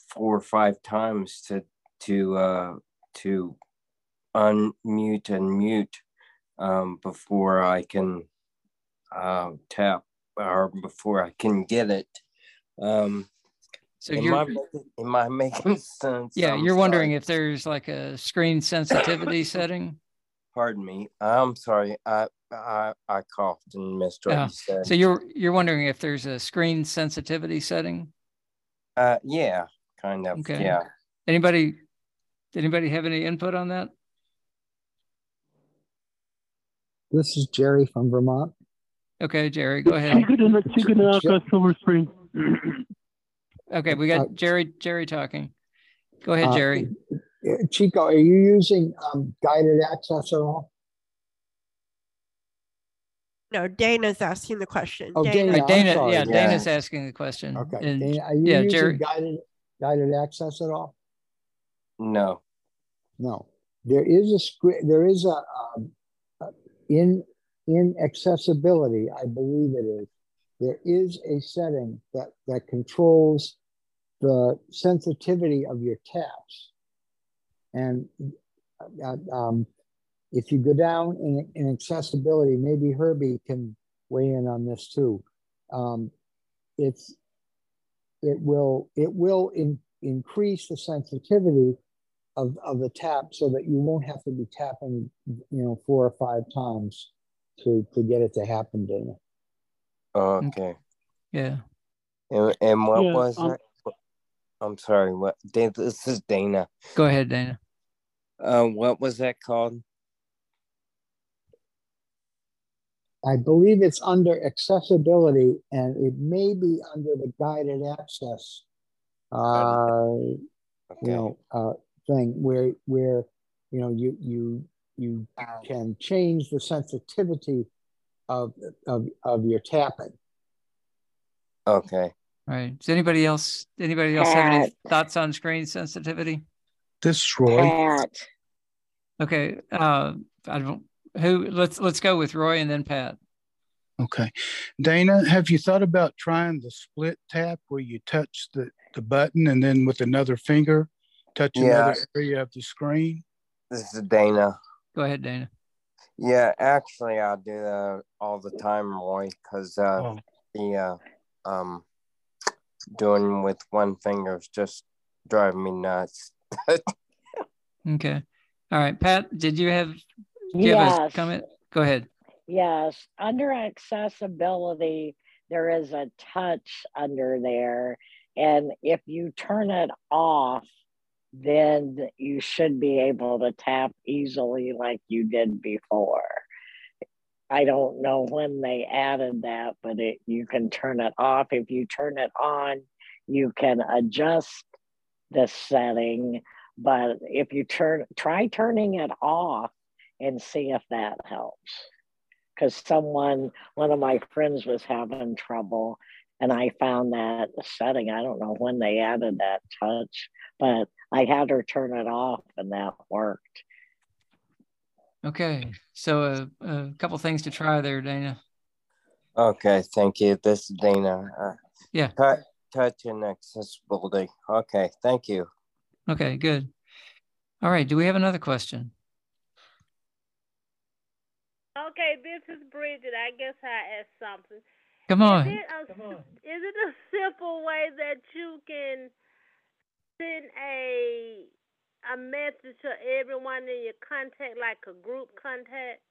four or five times to to uh to unmute and mute um before i can uh, tap or before I can get it. Um, So am, you're- I making, am I making sense? Yeah, I'm you're wondering if there's like a screen sensitivity setting. Pardon me. I'm sorry. I I, I coughed and missed what Uh, you said. so you're you're wondering if there's a screen sensitivity setting. uh, yeah, kind of. Okay. Yeah. Anybody? Anybody have any input on that? This is Jerry from Vermont. Okay, Jerry, go ahead. Chicken Silver Spring. Okay, we got Jerry. Jerry talking. Go ahead, Uh, Jerry. uh, Chico, are you using um, guided access at all? No, Dana's asking the question. Oh, Dana, Right, I'm Dana, sorry, yeah, Dana. Dana's asking the question. Okay. And- Dana, are you yeah, using Jerry. guided guided access at all? No. No. There is a screen. There is a um, uh, in in accessibility. I believe it is. There is a setting that that controls the sensitivity of your taps, and uh, um, if you go down in, in accessibility, maybe Herbie can weigh in on this too. Um, it's it will it will in, increase the sensitivity of, of the tap so that you won't have to be tapping you know four or five times to to get it to happen dana Okay. Yeah. And, and what Yeah, was um, that? I'm sorry. What? Da- This is Dana. Go ahead, Dana. Uh, what was that called? i believe it's under accessibility and it may be under the guided access uh you know uh thing where where you know you you you can change the sensitivity of of of your tapping Okay. Right. Does anybody else anybody else have any thoughts on screen sensitivity? This is Roy. Pat. Okay. Uh I don't who let's let's go with Roy and then Pat. Okay. Dana, have you thought about trying the split tap where you touch the, the button and then with another finger touch another area of the screen? This is Dana. Go ahead, Dana. Yeah, actually, I do that all the time, Roy, because uh, Oh. the uh, um, doing with one finger is just driving me nuts. Okay. All right. Pat, did you have do you have a Yes. comment? Go ahead. Yes, under accessibility, there is a touch under there. And if you turn it off, then you should be able to tap easily like you did before. I don't know when they added that, but it you can turn it off. If you turn it on, you can adjust the setting. But if you turn try turning it off and see if that helps. Because someone, one of my friends was having trouble and I found that setting. I don't know when they added that touch, but I had her turn it off and that worked. Okay, so a, a couple things to try there, Dana. Okay, thank you. This is Dana. Uh, yeah. Touch, touch and accessibility. Okay, thank you. Okay, good. All right. Do we have another question? Okay, this is Bridget. I guess I asked something. Come on. Is it a, Come on. Is it a simple way that you can send a a message to everyone in your contact, like a group contact?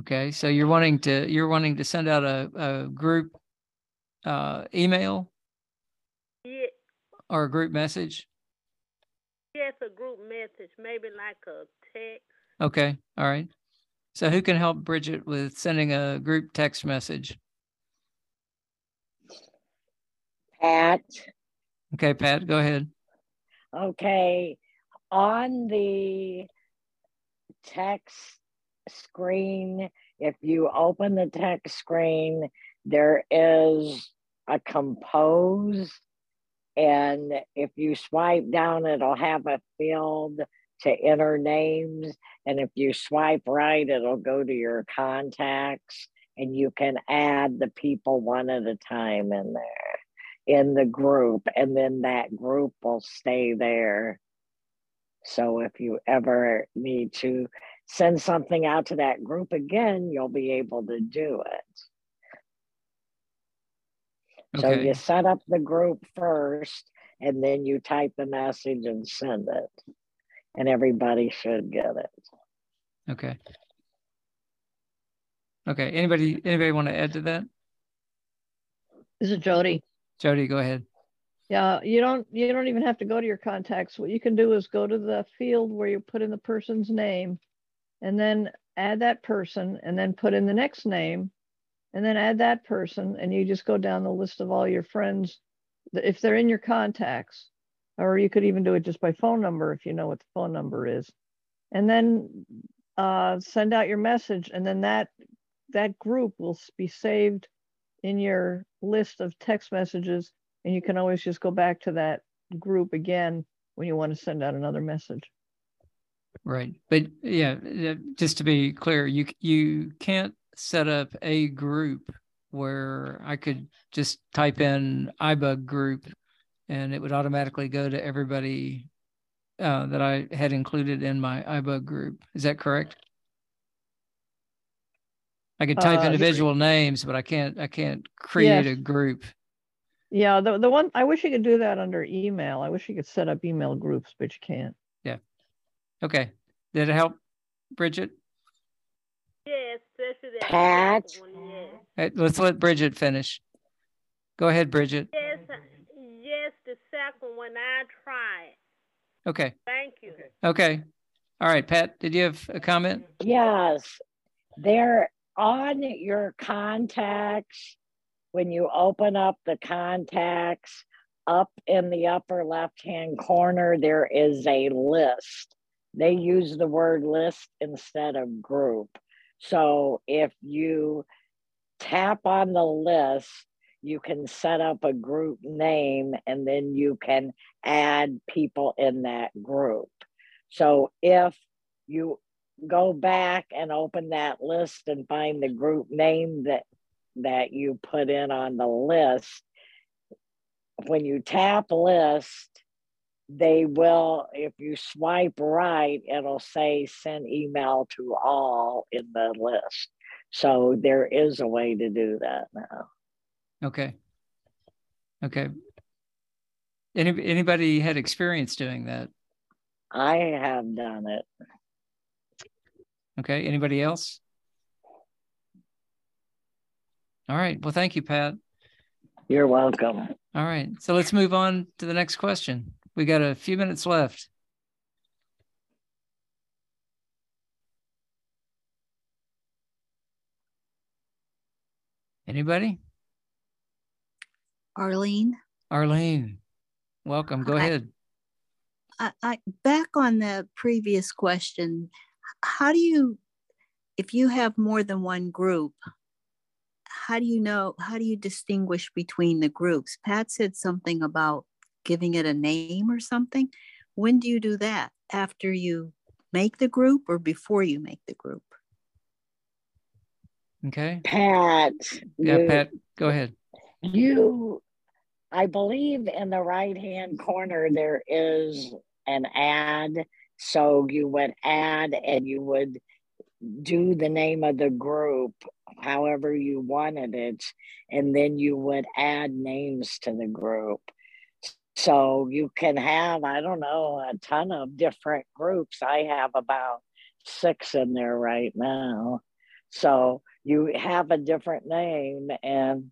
Okay, so you're wanting to you're wanting to send out a, a group uh, email Yeah. or a group message. Yes, a group message, maybe like a text. Okay, all right. So who can help Bridget with sending a group text message? Pat. Okay, Pat, go ahead. Okay. On the text screen, if you open the text screen, there is a compose. And if you swipe down, it'll have a field to enter names. And if you swipe right, it'll go to your contacts and you can add the people one at a time in there in the group. And then that group will stay there. So if you ever need to send something out to that group again, you'll be able to do it. So you set up the group first and then you type the message and send it. And everybody should get it. Okay. Okay. Anybody anybody want to add to that? This is Jody. Jody, go ahead. Yeah, you don't you don't even have to go to your contacts. What you can do is go to the field where you put in the person's name and then add that person and then put in the next name and then add that person and you just go down the list of all your friends if they're in your contacts or you could even do it just by phone number if you know what the phone number is and then uh, send out your message and then that that group will be saved in your list of text messages and you can always just go back to that group again when you want to send out another message Right. But yeah, yeah, just to be clear, you you can't set up a group where I could just type in iBug group and it would automatically go to everybody uh, that I had included in my iBug group. Is that correct? I can type Uh, individual names, but I can't I can't create Yes. a group. yeah the, the one i wish you could do that under email i wish you could set up email groups but you can't Yeah. Okay. Did it help, Bridget? Yes, especially that Pat. second one, yes. Uh, Let's let Bridget finish. Go ahead, Bridget. Yes, uh, yes, the second one I tried. Okay. Thank you. Okay. All right, Pat, did you have a comment? Yes, they're on your contacts. When you open up the contacts, up in the upper left hand corner, there is a list. They use the word list instead of group. So if you tap on the list, you can set up a group name and then you can add people in that group. So if you go back and open that list and find the group name that that you put in on the list when you tap list they will if you swipe right it'll say send email to all in the list so there is a way to do that now Okay. Okay. Any, anybody had experience doing that? i have done it Okay. Anybody else? All right. Well, thank you, Pat. you're welcome All right. So let's move on to the next question. We got a few minutes left. Anybody? Arlene. Arlene, welcome. Go Hi. ahead. I, I back on the previous question. How do you, if you have more than one group, how do you know? How do you distinguish between the groups? Pat said something about giving it a name or something. When do you do that? After you make the group or before you make the group? Okay. Pat. Yeah, you- Pat, go ahead. You, I believe in the right hand corner, there is an add. So you would add and you would do the name of the group however you wanted it. And then you would add names to the group. So you can have, I don't know, a ton of different groups. I have about six in there right now. So you have a different name and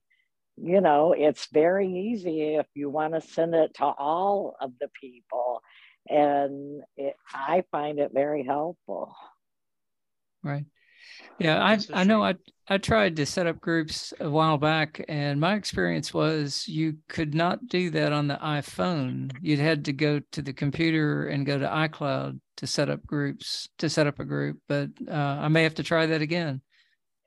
you know, it's very easy if you want to send it to all of the people. And it, I find it very helpful. Right. Yeah, I I know I I tried to set up groups a while back and my experience was you could not do that on the iPhone. You'd had to go to the computer and go to iCloud to set up groups to set up a group, but uh, I may have to try that again.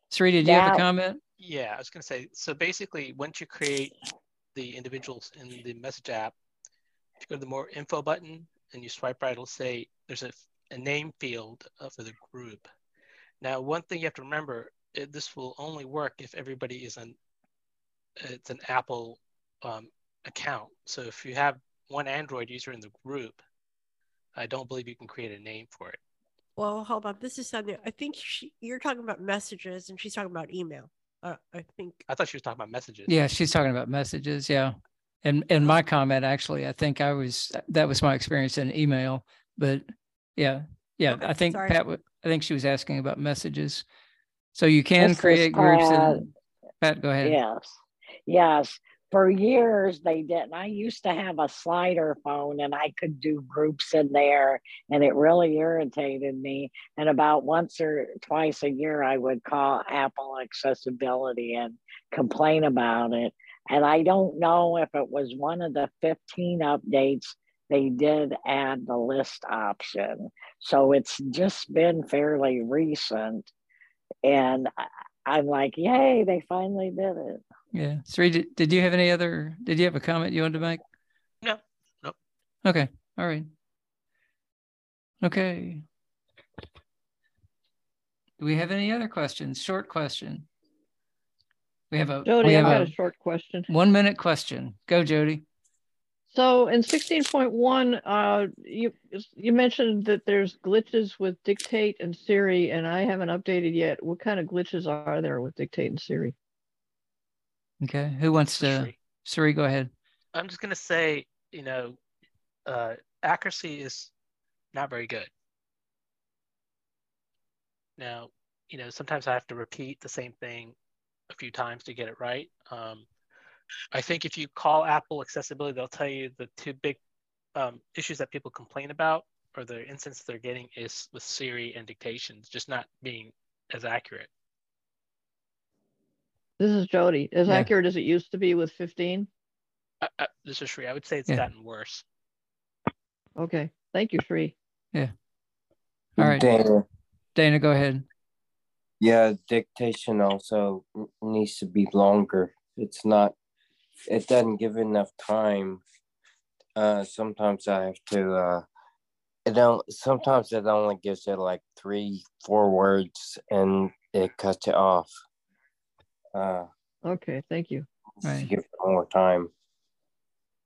Sri, did you have a comment? Yeah, I was going to say, so basically, once you create the individuals in the message app, if you go to the more info button and you swipe right, it'll say there's a, a name field uh, for the group. Now, one thing you have to remember, it, this will only work if everybody is an, it's an Apple um, account. So if you have one Android user in the group, I don't believe you can create a name for it. Well, hold on. This is something I think she, you're talking about messages and she's talking about email. Uh, I think. I thought she was talking about messages. Yeah, she's talking about messages. Yeah. And and my comment actually, I think I was that was my experience in email, but yeah, yeah, I think sorry. Pat, I think she was asking about messages. So you can This is create groups Pat. and uh, Pat, go ahead. Yes. Yes. For years they didn't. I used to have a slider phone and I could do groups in there and it really irritated me. And about once or twice a year I would call Apple accessibility and complain about it. And I don't know if it was one of the 15 updates they did add the list option. So it's just been fairly recent. And I- I'm like, yay, they finally did it. Yeah. Sri, did, did you have any other, did you have a comment you wanted to make? No, no. Okay. All right. Okay. Do we have any other questions? Short question. We have a Jody, we I've have got a short question. One minute question. Go, Jody. So in sixteen point one, uh, you you mentioned that there's glitches with Dictate and Siri, and I haven't updated yet. What kind of glitches are there with Dictate and Siri? Okay. Who wants to? Sri, go ahead. I'm just gonna say, you know, uh, accuracy is not very good. Now, you know, sometimes I have to repeat the same thing a few times to get it right. Um, I think if you call Apple accessibility, they'll tell you the two big um, issues that people complain about or the instance they're getting is with Siri and dictations, just not being as accurate. This is Jody. As Yeah. accurate as it used to be with 15? I, I, this is Sri. I would say it's Yeah. gotten worse. Okay. Thank you, Sri. Yeah. All right. Dana. Dana, go ahead. Yeah, dictation also needs to be longer. It's not, it doesn't give enough time. Uh, sometimes I have to, uh, it don't, sometimes it only gives it like three, four words and it cuts it off. Uh, Okay. Thank you. Right. give it more time.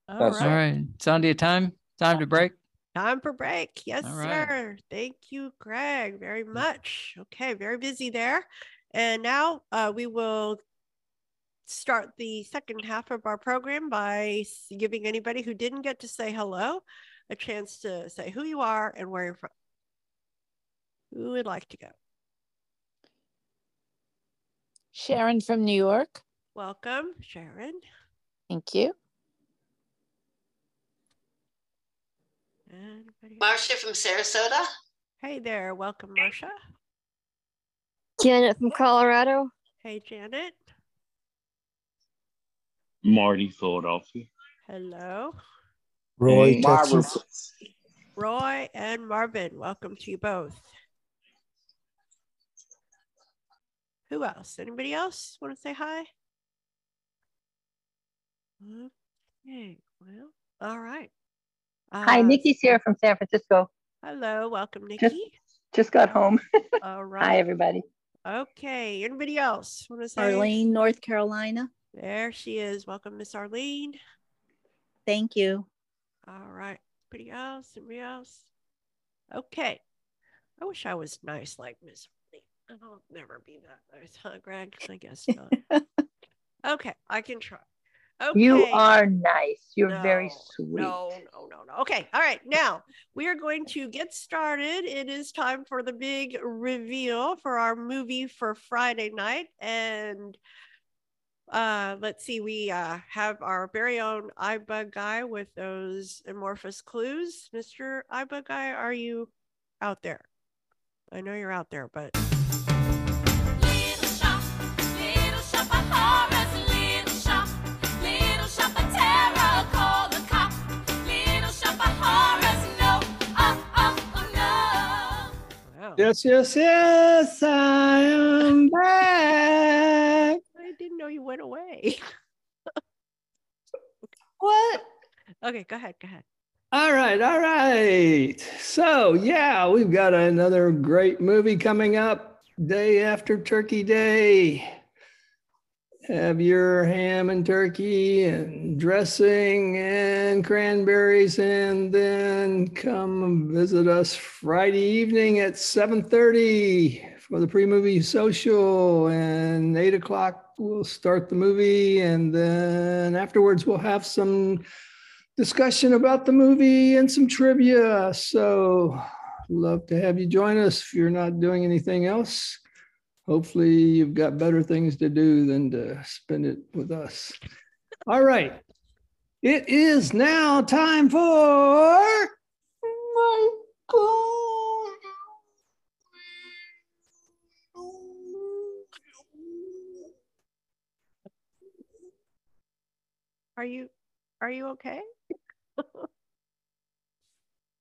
All That's All right. It's on to your time. Time to break. Time for break. Yes, All right. sir. Thank you, Greg, very much. Okay, very busy there. And now uh, we will start the second half of our program by giving anybody who didn't get to say hello a chance to say who you are and where you're from. Who would like to go? Sharon from New York. Welcome, Sharon. Thank you. Anybody? Marcia from Sarasota. Hey there. Welcome, Marcia. Janet from Colorado. Hey, Janet. Marty, Philadelphia. Hello. Roy, Hey. Texas. Roy and Marvin, welcome to you both. Who else? Anybody else want to say hi? Okay, well, all right. Hi, Uh, Nikki's here from San Francisco. Hello, welcome, Nikki. Just just got home. All right. Hi, everybody. Okay, anybody else want to say? Arlene, North Carolina. There she is. Welcome, Miss Arlene. Thank you. All right. Anybody else? Anybody else? Okay. I wish I was nice like Miss Arlene. I'll never be that nice, huh, Greg? I guess not. okay, I can try. Okay. You are nice. You're very sweet. No, no, no, no. Okay. All right. Now we are going to get started. It is time for the big reveal for our movie for Friday night. And uh, let's see, we uh, have our very own iBUG guy with those amorphous clues. Mr. iBUG guy, are you out there? I know you're out there, but Yes, yes, yes, I am back. I didn't know you went away. What? Okay, go ahead. Go ahead. All right, all right. So, yeah, we've got another great movie coming up day after Turkey Day. Have your ham and turkey and dressing and cranberries and then come visit us Friday evening at 7:30 for the pre-movie social and 8 o'clock we'll start the movie and then afterwards we'll have some discussion about the movie and some trivia. So love to have you join us if you're not doing anything else. Hopefully you've got better things to do than to spend it with us. All right. It is now time for Are you are you okay?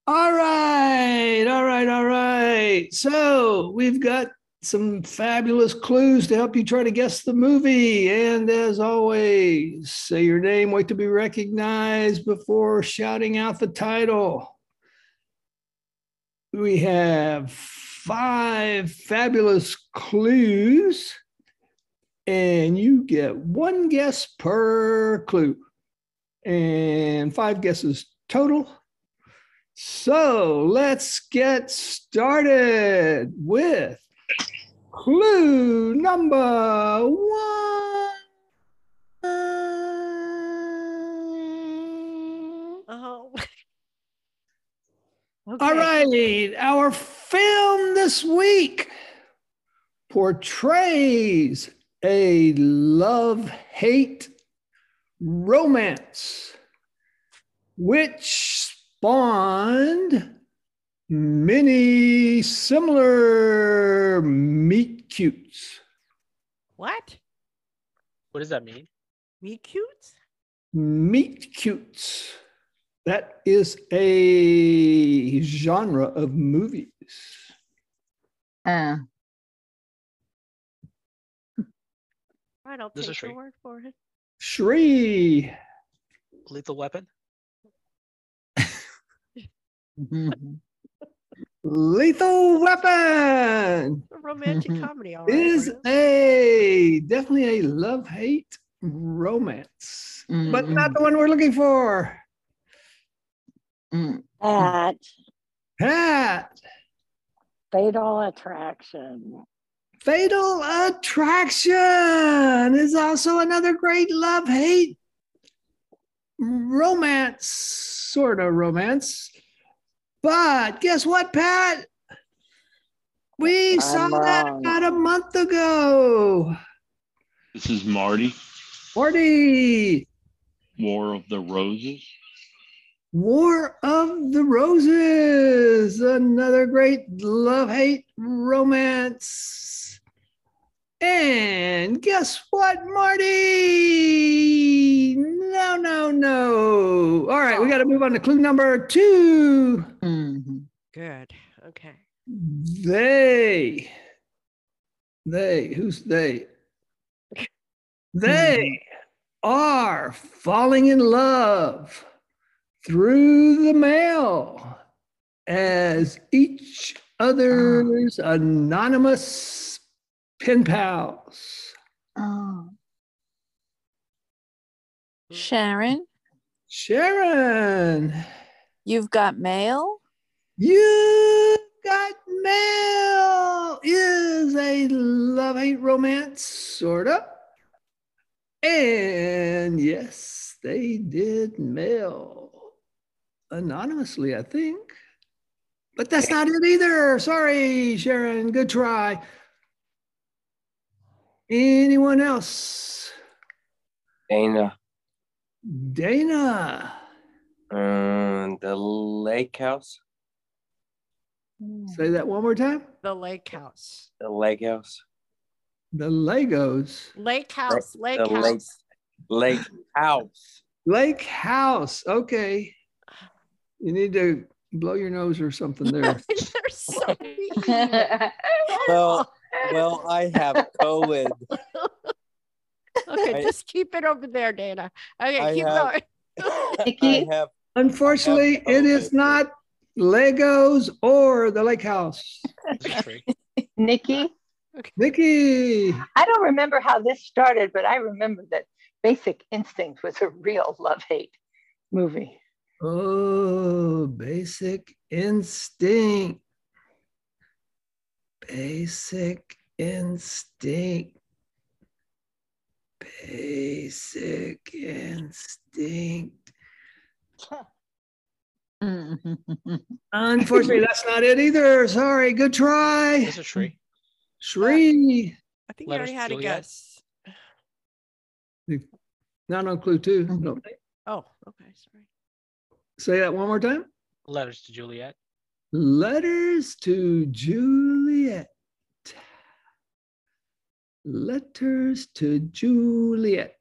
All right, all right, all right. So we've got some fabulous clues to help you try to guess the movie. And as always, say your name, wait to be recognized before shouting out the title. We have five fabulous clues, and you get one guess per clue and five guesses total. So let's get started with clue number one. Oh. All right, our film this week portrays a love hate romance, which spawned many similar meet cutes. What? What does that mean? Meet cutes? Meet cutes. That is a genre of movies. Uh, All right, I'll This is take your Sri. word for it. Sri. Lethal Weapon. Lethal Weapon A romantic comedy, all right. is a definitely a love hate romance, but not the one we're looking for. Pat, Pat, Fatal Attraction. Fatal Attraction is also another great love hate romance, sort of romance. But guess what, Pat? We I'm saw that wrong. about a month ago. This is Marty, Marty, War of the Roses. War of the Roses, another great love hate romance. And guess what, Marty? No, no, no. All right, we got to move on to clue number 2 mm-hmm. Good. Okay. They, they, who's they? They hmm. are falling in love through the mail as each ah. other's anonymous pen pals. Oh. Sharon, Sharon, you've got mail? you got mail is a love hate romance, sort of. And yes, they did mail anonymously, I think. But that's not it either. Sorry, Sharon. Good try. Anyone else? Dana. Dana. Um, the lake house. Say that one more time. The lake house. The lake house. The Legos. Lake house. Lake the house. lake, lake house. Lake house. Okay. You need to blow your nose or something there. They're so mean. Well, well, I have COVID. Okay, I- just keep it over there, Dana. Okay, I keep have- going. I have Unfortunately, it is not Legos or the lake house. Nikki, Nikki. I don't remember how this started, but I remember that Basic Instinct was a real love hate movie. Oh, basic instinct. Basic instinct. Basic instinct. Unfortunately, that's not it either. Sorry. Good try. This is Sri. Sri. I think Letters you already had a guess. Not on clue two. No. Oh, okay, sorry. Say that one more time. Letters to Juliet. Letters to Juliet. Letters to Juliet.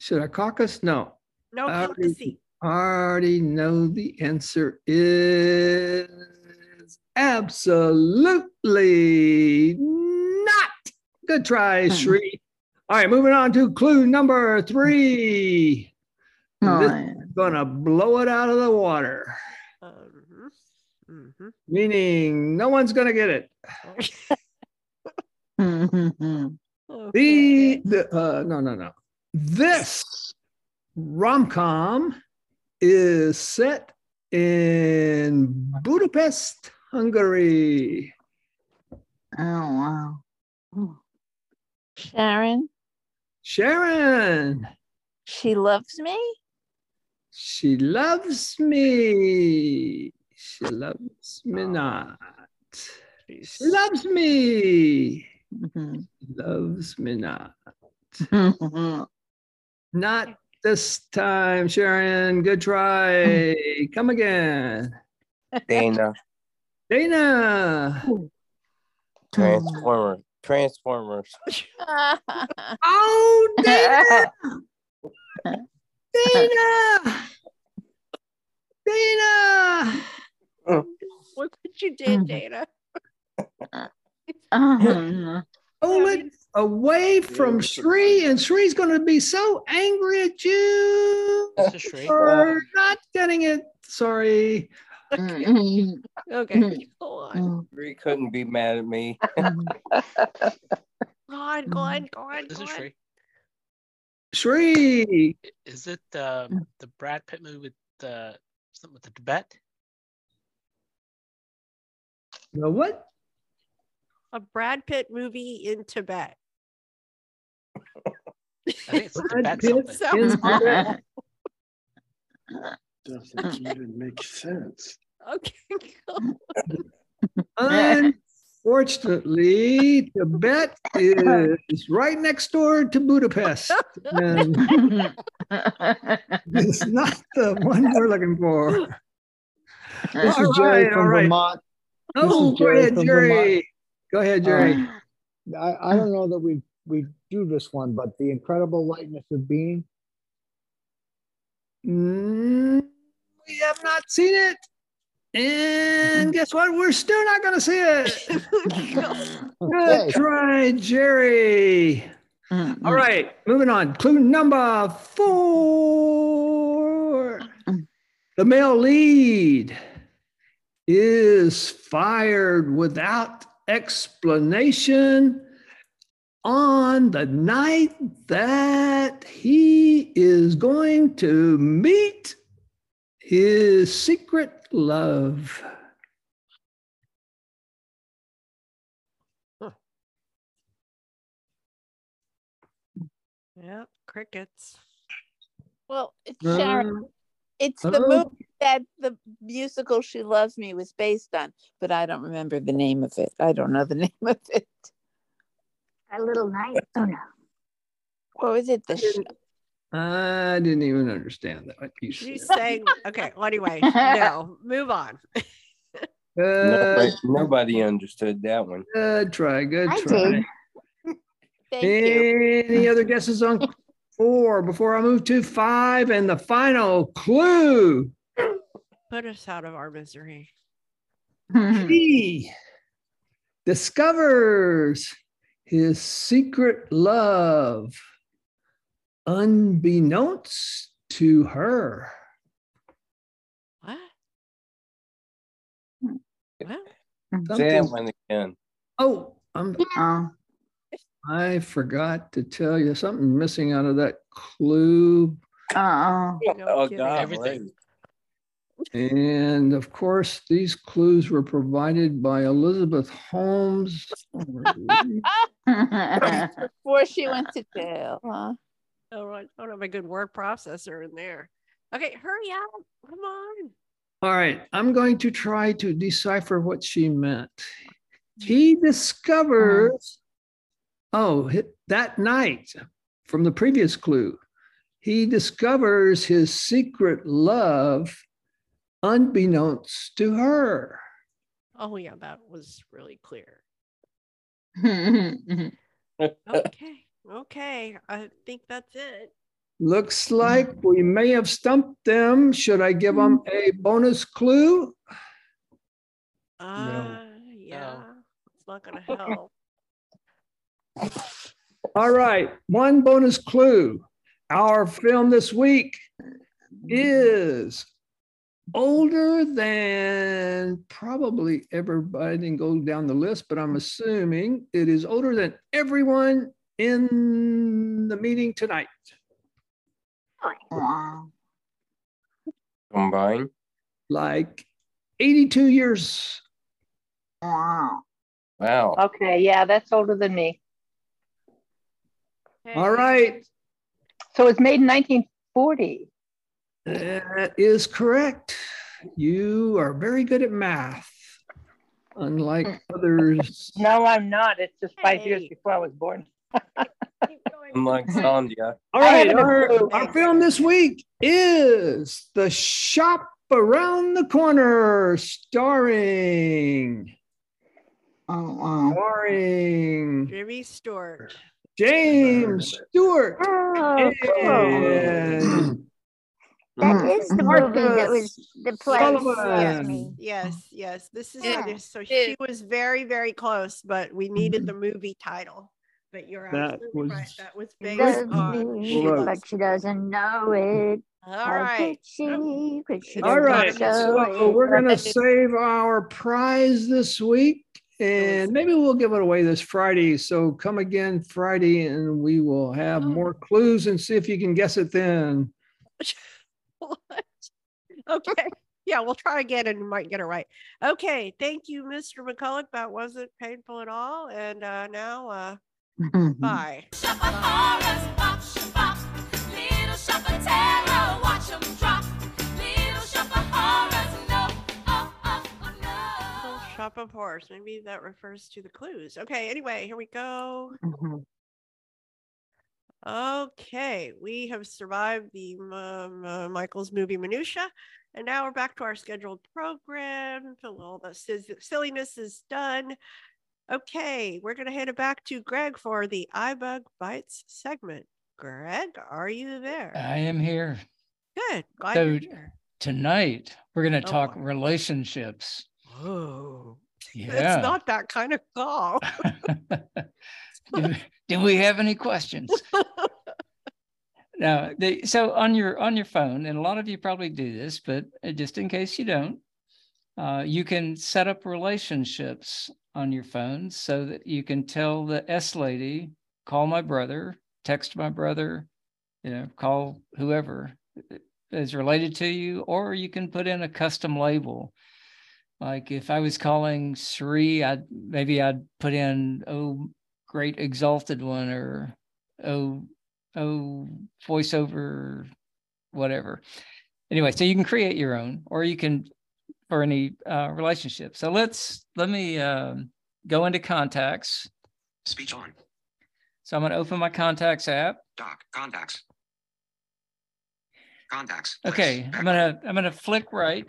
Should I caucus? No. No I already- caucusy. Already know the answer is absolutely not. Good try, hmm. Sri. All right, moving on to clue number three. This is gonna blow it out of the water, Mhm. meaning no one's gonna get it. Mm-hmm. The, the uh, no, no, no. This rom com is set in Budapest, Hungary. Oh wow. Sharon, Sharon, she loves me? She loves me. She loves me not. She loves me. Mm-hmm. Loves me not. Not this time, Sharon. Good try. Come again. Dana. Dana. Transformer. Transformers. Oh, Dana. Dana. Dana. Look what you did, Dana. Uh-huh. Pull it away from Sri, and Sri's going to be so angry at you This is Sri. for not getting it. Sorry. Mm-hmm. Okay, go on. Sri couldn't be mad at me. Go on, go on, go on, This go is on. Sri. Sri. Is it um, the Brad Pitt movie with the something with the Tibet? The what? A Brad Pitt movie in Tibet. I think it's Brad Tibet Pitt something. is Tibet. Doesn't even make sense. Okay, go. Unfortunately, Tibet is right next door to Budapest. And it's not the one we're looking for. This All is Jerry right, from right. Vermont. This Oh, is go ahead, Jerry. Go ahead, Jerry. Uh, I, I don't know that we've we do this one, but the incredible lightness of being. Mm, we have not seen it. And mm-hmm. guess what? We're still not going to see it. Good Okay. try, Jerry. Mm-hmm. All right, moving on. Clue number four. Mm-hmm. The male lead is fired without explanation on the night that he is going to meet his secret love. Yeah, crickets. Well, it's Sharon. Uh, It's the oh. movie that the musical She Loves Me was based on, but I don't remember the name of it. I don't know the name of it. A little night. Oh no. What was it? The sh- I didn't even understand that. what you She's said. saying, okay, well, anyway, no, move on. Good, Nobody, uh, nobody understood that one. good try. Good I try. did. Thank you. Any other guesses on four before I move to five and the final clue? Put us out of our misery. Hmm. He discovers his secret love unbeknownst to her. What? Well, Say Something- again. Oh, I'm, Oh. I forgot to tell you something missing out of that clue. Uh-oh. Oh, kidding. God. Everything. And of course, these clues were provided by Elizabeth Holmes. Before she went to jail, huh? Oh, I don't have a good word processor in there. Okay, hurry up. Come on. All right, I'm going to try to decipher what she meant. Mm-hmm. He discovers, oh, that night from the previous clue, he discovers his secret love unbeknownst to her. Oh, yeah, that was really clear. Okay, okay. I think that's it. Looks like we may have stumped them. Should I give them a bonus clue? Uh, yeah, it's not going to help. All right, one bonus clue. Our film this week is older than probably everybody. I didn't go down the list, but I'm assuming it is older than everyone in the meeting tonight. Wow. Combine. Like 82 years. Wow. Wow. Okay, yeah, that's older than me. All right, So it was made in 1940. that is correct. You are very good at math, unlike hmm. others. No, I'm not. It's just five years before I was born. Unlike Sandhya. All I right, haven't our, our film this week is The Shop Around the Corner, starring, Oh wow. starring Jimmy Stewart. James Stewart Oh, cool. and That is the movie that was the play. Sullavan. me. Yes, yes. This is Yeah. so she was very, very close, but we needed the movie title. But you're That absolutely right. was That was She based on me, but she doesn't know it. All How right. she? She All doesn't right, show so it. we're gonna save our prize this week, and maybe we'll give it away this Friday. So come again Friday, and we will have more clues and see if you can guess it then. What? Okay. Yeah, we'll try again and we might get it right. Okay. Thank you, Mr. McCulloch. That wasn't painful at all. And uh, now, uh, bye. Little Shop of Horrors. Maybe that refers to the clues. Okay. Anyway, here we go. Okay, we have survived the um, uh, Michael's movie minutia, and now we're back to our scheduled program. Till all the silliness is done. Okay, we're gonna hand it back to Greg for the iBUG Bytes segment. Greg, are you there? I am here. Good. Glad So here. tonight we're going to Oh, talk relationships. Oh, Yeah. it's not that kind of call. do, do we have any questions? no. The, so on your on your phone, and a lot of you probably do this, but uh, just in case you don't, uh, you can set up relationships on your phone so that you can tell the S lady, call my brother, text my brother, you know, call whoever is related to you, or you can put in a custom label. Like if I was calling Sri, I'd maybe I'd put in oh great exalted one or oh oh voiceover whatever. Anyway, so you can create your own, or you can for any uh, relationship. So let's let me um, go into contacts. Speech on. So I'm going to open my contacts app. Doc. Contacts. Contacts. Okay, I'm gonna I'm gonna flick right.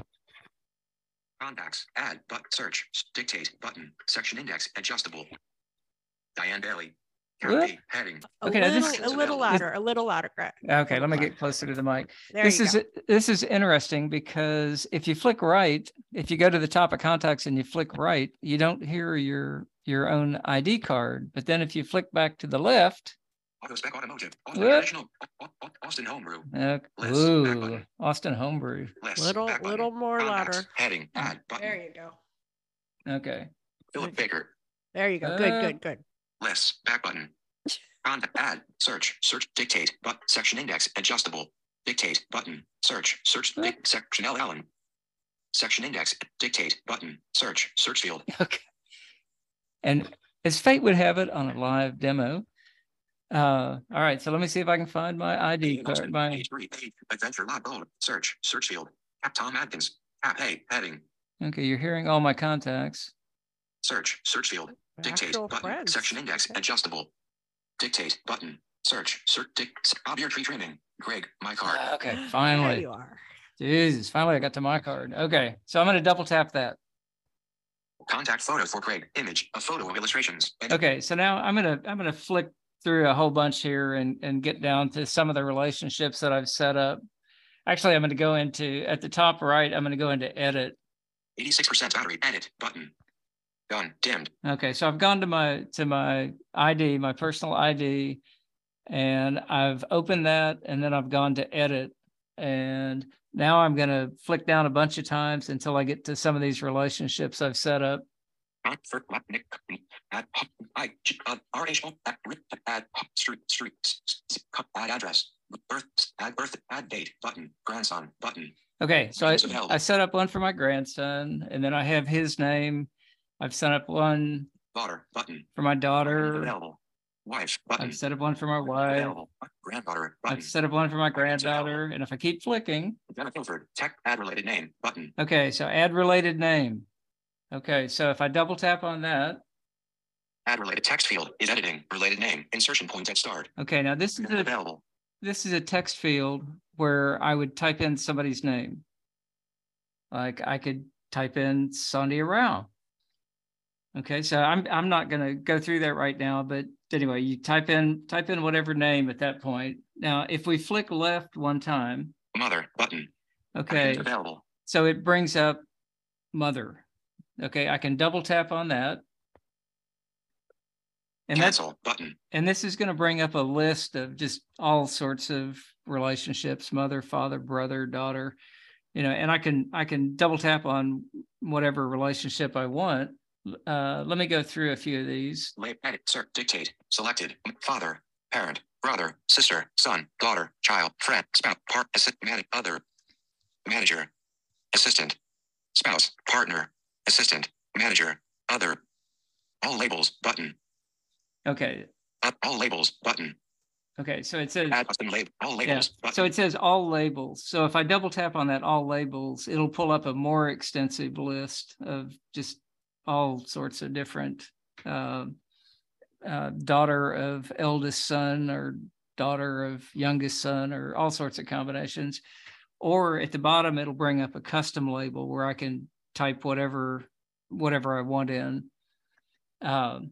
Contacts. Add. But search. Dictate. Button. Section index. Adjustable. Diane Bailey. Whoop. County. Heading. A Okay, little, this- a little louder, a little louder, Greg. Okay, let me get closer to the mic. There this is go. this is interesting because if you flick right, if you go to the top of contacts and you flick right, you don't hear your your own ID card. But then if you flick back to the left, Autospec Automotive. Auto Whoop. National. Au- Au- Austin Homebrew. uh, List. Back ooh. Austin Homebrew. List. Little, little more Contacts. louder. Heading. Add. Button. There you go. Okay. Philip Baker. There you go. Good, Uh, good, good. Lists. Back button. Contact. Add. Search. Search. Dictate. But section index. Adjustable. Dictate. Button. Search. Search. Dic- section L. Allen. Section index. Dictate. Button. Search. Search field. Okay. And as fate would have it on a live demo. Uh, all right, so let me see if I can find my ID card. My Page three. Page. Adventure log gold. Search. Search field. Cap Tom Atkins. Cap A. Heading. okay, you're hearing all my contacts. Search. Search field. Dictate. Button. friends. Section index. Adjustable. Dictate. Button. Search. Search. Dic. Bob tree trimming. Greg. My card. Uh, okay, There finally. you are. Jesus, finally I got to my card. Okay, so I'm gonna double tap that. Contact photo for Greg. Image. A photo of illustrations. And Okay, so now I'm gonna I'm gonna flick through a whole bunch here and and get down to some of the relationships that I've set up. Actually, I'm gonna go into at the top right. I'm gonna go into edit. 86% battery. Edit. Button. Done. Dimmed. Okay, so I've gone to my to my ID, my personal ID, and I've opened that, and then I've gone to edit, and now I'm gonna flick down a bunch of times until I get to some of these relationships I've set up. Okay, so I, I set up one for my grandson, and then I have his name. I've set up one Daughter. Button. for my daughter. Available. Wife. Button. I've set up one for my wife. Available. Granddaughter. Button. I've set up one for my granddaughter, and if I keep flicking, Jenna Pilford. Tech. Add related name. Button. okay, so add related name. Okay, so if I double tap on that, Add related text field is editing. Related name. Insertion point at start. okay, now this is a Available. this is a text field where I would type in somebody's name. Like I could type in Sandhya Rao. Okay, so I'm I'm not gonna go through that right now, but anyway, you type in type in whatever name at that point. Now, if we flick left one time, Mother. Button. okay, Available. so it brings up mother. Okay, I can double tap on that. And that's Cancel. Button. and this is going to bring up a list of just all sorts of relationships mother father brother daughter you know and i can i can double tap on whatever relationship i want uh let me go through a few of these Late edit. Sir. Dictate. Selected. Father. Parent. Brother. Sister. Son. Daughter. Child. Friend. Spouse. Part. Assist. Man- other. Manager. Assistant. Spouse. Partner. Assistant. Manager. Other. All labels. Button. okay Up. All labels. Button. okay so it says Add custom label. All labels. Button. so it says all labels so if i double tap on that all labels it'll pull up a more extensive list of just all sorts of different uh, uh, daughter of eldest son or daughter of youngest son or all sorts of combinations or at the bottom it'll bring up a custom label where i can type whatever whatever i want in Um,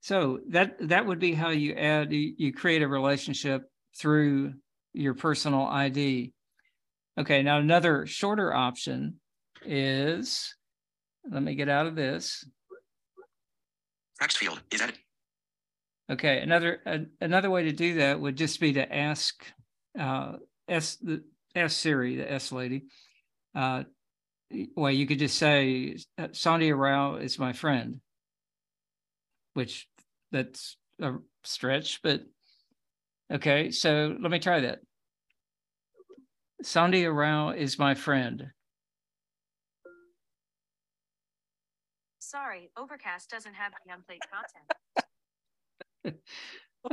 so that that would be how you add you, you create a relationship through your personal ID. Okay, now another shorter option is let me get out of this. Text field is edit. Okay, another a, another way to do that would just be to ask uh, S the S Siri, the S lady. Uh, well, you could just say Sandhya Rao is my friend, which that's a stretch, but okay. So let me try that. Sandhya Rao is my friend. Sorry, Overcast doesn't have the unplayed content.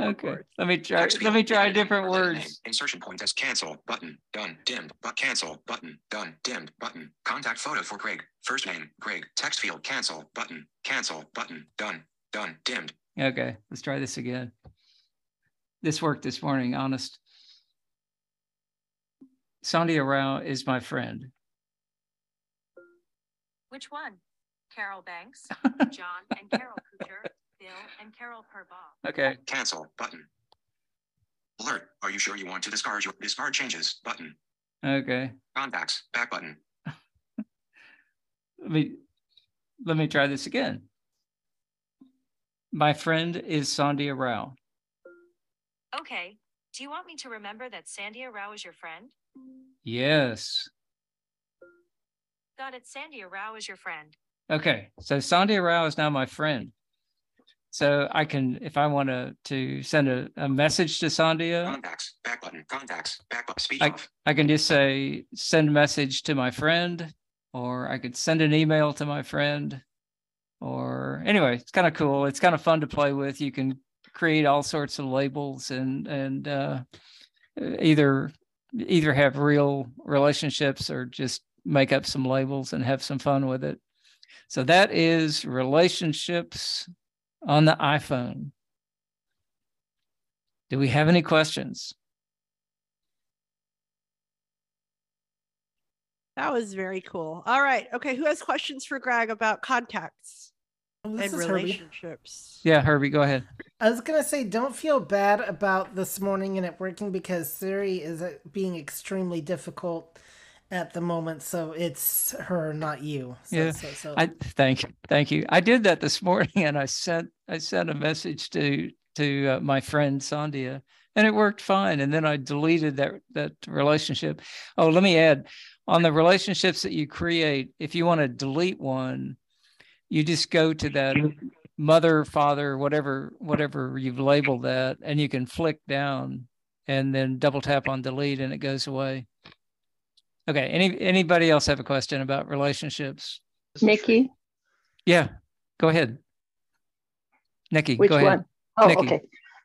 okay, let me try. Let me try different words. Insertion point as cancel button done dimmed but cancel button done dimmed button contact photo for Greg first name Greg text field cancel button cancel button done done dimmed. Okay, let's try this again. This worked this morning. Honest. Sandhya Rao is my friend. Which one? Carol Banks, John and Carol Kucher, Bill and Carol Purbaugh. Okay. Cancel button. Alert. Are you sure you want to discard your discard changes button? Okay. Contacts back button. let me let me try this again. My friend is Sandhya Rao. Okay. Do you want me to remember that Sandhya Rao is your friend? Yes. Got it. Sandhya Rao is your friend. Okay. So Sandhya Rao is now my friend. So I can, if I want to, to send a, a message to Sandhya. Contacts back button. Contacts back button. Speech I, off. I can just say, send a message to my friend, or I could send an email to my friend. Or anyway, it's kind of cool. It's kind of fun to play with. You can create all sorts of labels and and uh, either either have real relationships or just make up some labels and have some fun with it. So that is relationships on the iPhone. Do we have any questions? That was very cool. All right. Okay. Who has questions for Greg about contacts this and is Herbie. relationships? Yeah, Herbie, go ahead. I was gonna say, don't feel bad about this morning and it working because Siri is uh, being extremely difficult at the moment. So it's her, not you. So, yeah, So, so. I thank you, thank you. I did that this morning, and I sent I sent a message to to uh, my friend Sandhya, and it worked fine. And then I deleted that that relationship. Oh, let me add on the relationships that you create. If you want to delete one, you just go to that mother, father, whatever whatever you've labeled that, and you can flick down and then double tap on delete, and it goes away. Okay. Any anybody else have a question about relationships? Nikki, Yeah. Go ahead. Nikki, which go ahead. Oh, Nikki. okay.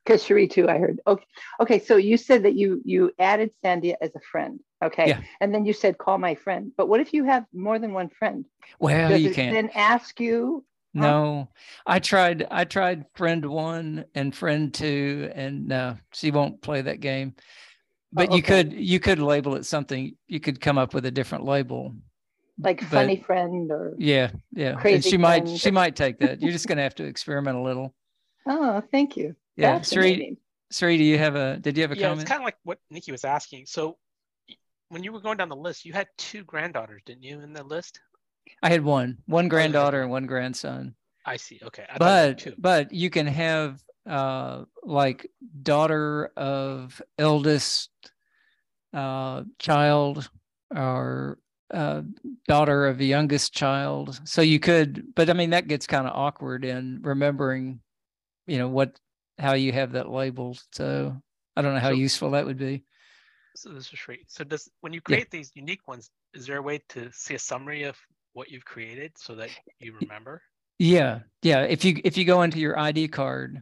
Because Cherie too, I heard. Okay, okay. So you said that you you added Sandhya as a friend. Okay, Yeah. and then you said call my friend. But what if you have more than one friend? Well, Does you can't. then ask you? No, I tried. I tried friend one and friend two, and no, she won't play that game. Oh, but you okay. could you could label it something. You could come up with a different label. Like But- funny friend or Yeah, yeah. And Crazy she might she might take that. You're just gonna have to experiment a little. oh, thank you. Yeah, Fascinating. Sri, Sri, do you have a? Did you have a yeah, comment? it's kind of like what Nikki was asking. So when you were going down the list, you had two granddaughters, didn't you, in the list? I had one, Oh, one granddaughter and one grandson. I see. Okay. I thought you had but but you can have uh like daughter of eldest uh child or uh daughter of the youngest child so you could but i mean that gets kind of awkward in remembering you know what how you have that labeled so i don't know how So- useful that would be So this is great. So does when you Yeah. create these unique ones, is there a way to see a summary of what you've created so that you remember? Yeah, yeah. If you if you go into your ID card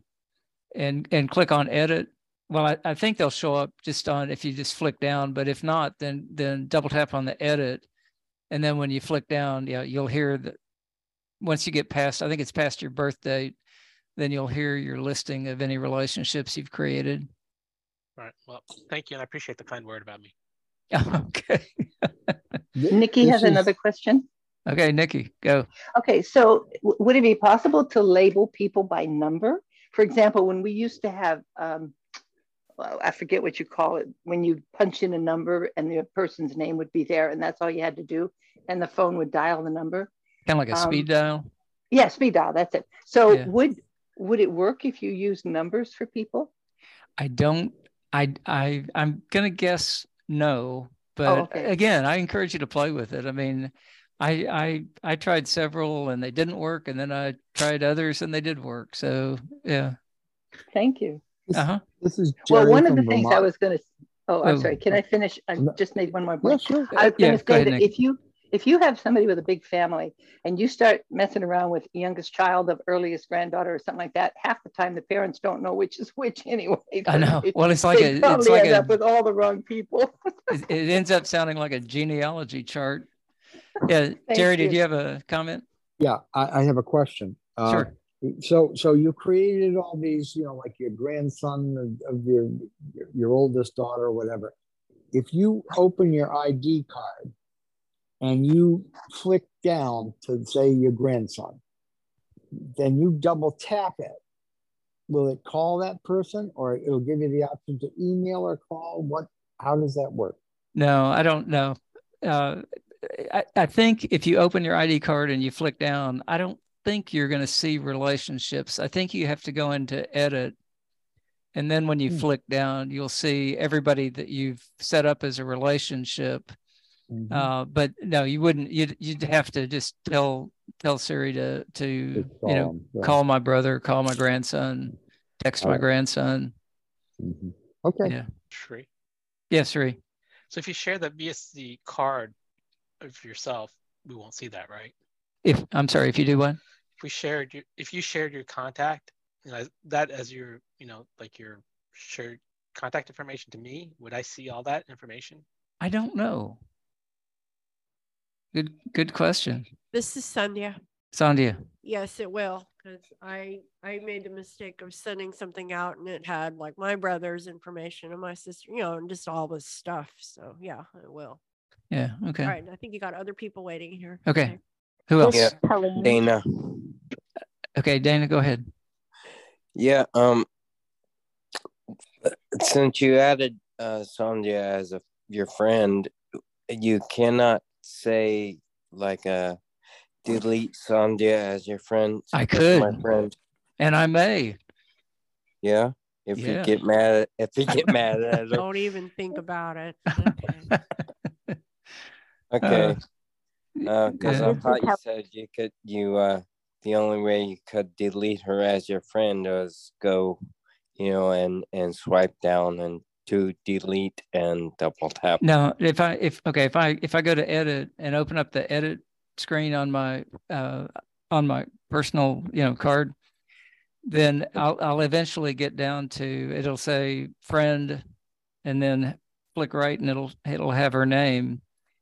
and and click on edit, well, I, I think they'll show up just on if you just flick down. But if not, then then double tap on the edit, and then when you flick down, yeah, you'll hear that. Once you get past, I think it's past your birth date, then you'll hear your listing of any relationships you've created. All right. Well, thank you, and I appreciate the kind word about me. Okay. Nikki This has is- another question. Okay, Nikki, go. Okay, so w- would it be possible to label people by number? For example, when we used to have, um, well, I forget what you call it, when you punch in a number and the person's name would be there, and that's all you had to do, and the phone would dial the number. Kind of like a Um, speed dial. Yeah, speed dial. That's it. So Yeah. would would it work if you use numbers for people? I don't. I I I'm gonna guess no, but Oh, okay. again, I encourage you to play with it. I mean, I I I tried several and they didn't work, and then I tried others and they did work. So yeah. Thank you. Uh huh. This is Well, one of from the things I was going to. Oh, I'm Oh. sorry. Can I finish? I just made one more Yeah, sure. I was going to go say ahead, that Nick. if you if you have somebody with a big family and you start messing around with youngest child of earliest granddaughter or something like that, half the time the parents don't know which is which anyway. I know. They- Well, it's like Yeah, Thank Jerry, did you. you have a comment? Yeah, I, I have a question. Uh, Sure. So, so you created all these, you know, like your grandson of, of your your oldest daughter or whatever. If you open your ID card and you flick down to say your grandson, then you double tap it. Will it call that person, or it'll give you the option to email or call? What? How does that work? No, I don't know. Uh, I, I think if you open your ID card and you flick down, I don't think you're going to see relationships. I think you have to go into edit. And then when you Hmm. flick down, you'll see everybody that you've set up as a relationship. Mhm. Uh, but no, you wouldn't. You'd you'd have to just tell tell Siri to to you know him, yeah. call my brother, call my grandson, text my Alright. grandson. Mhm. Okay. Yeah. Sri. Yeah, Siri. So if you share the VSD card of yourself, we won't see that, right? If I'm sorry, if you do what? If we shared your, if you shared your contact, you know, that as your, you know, like your shared contact information to me, would I see all that information? I don't know. Good good question. This is Sandhya. Sandhya. Yes, it will, because I I made the mistake of sending something out and it had like my brother's information and my sister, you know, and just all this stuff. So yeah, it will. Yeah. Okay. All right. I think you got other people waiting here. Okay. Who else? Yeah, Helene. Dana. Okay, Dana, go ahead. Yeah. Um. Since you added uh, Sandhya as a your friend, you cannot say like a delete Sandhya as your friend. I could, My could. friend. And I may. Yeah. If Yeah. you get mad, if you get mad at her. Don't even think about it. Okay. Because I thought you said you could, you, uh, the only way you could delete her as your friend was go, you know, and, and swipe down and to delete and double tap. No, if I if okay, if I if I go to edit and open up the edit screen on my uh on my personal, you know, card, then I'll I'll eventually get down to it'll say friend and then flick right and it'll it'll have her name.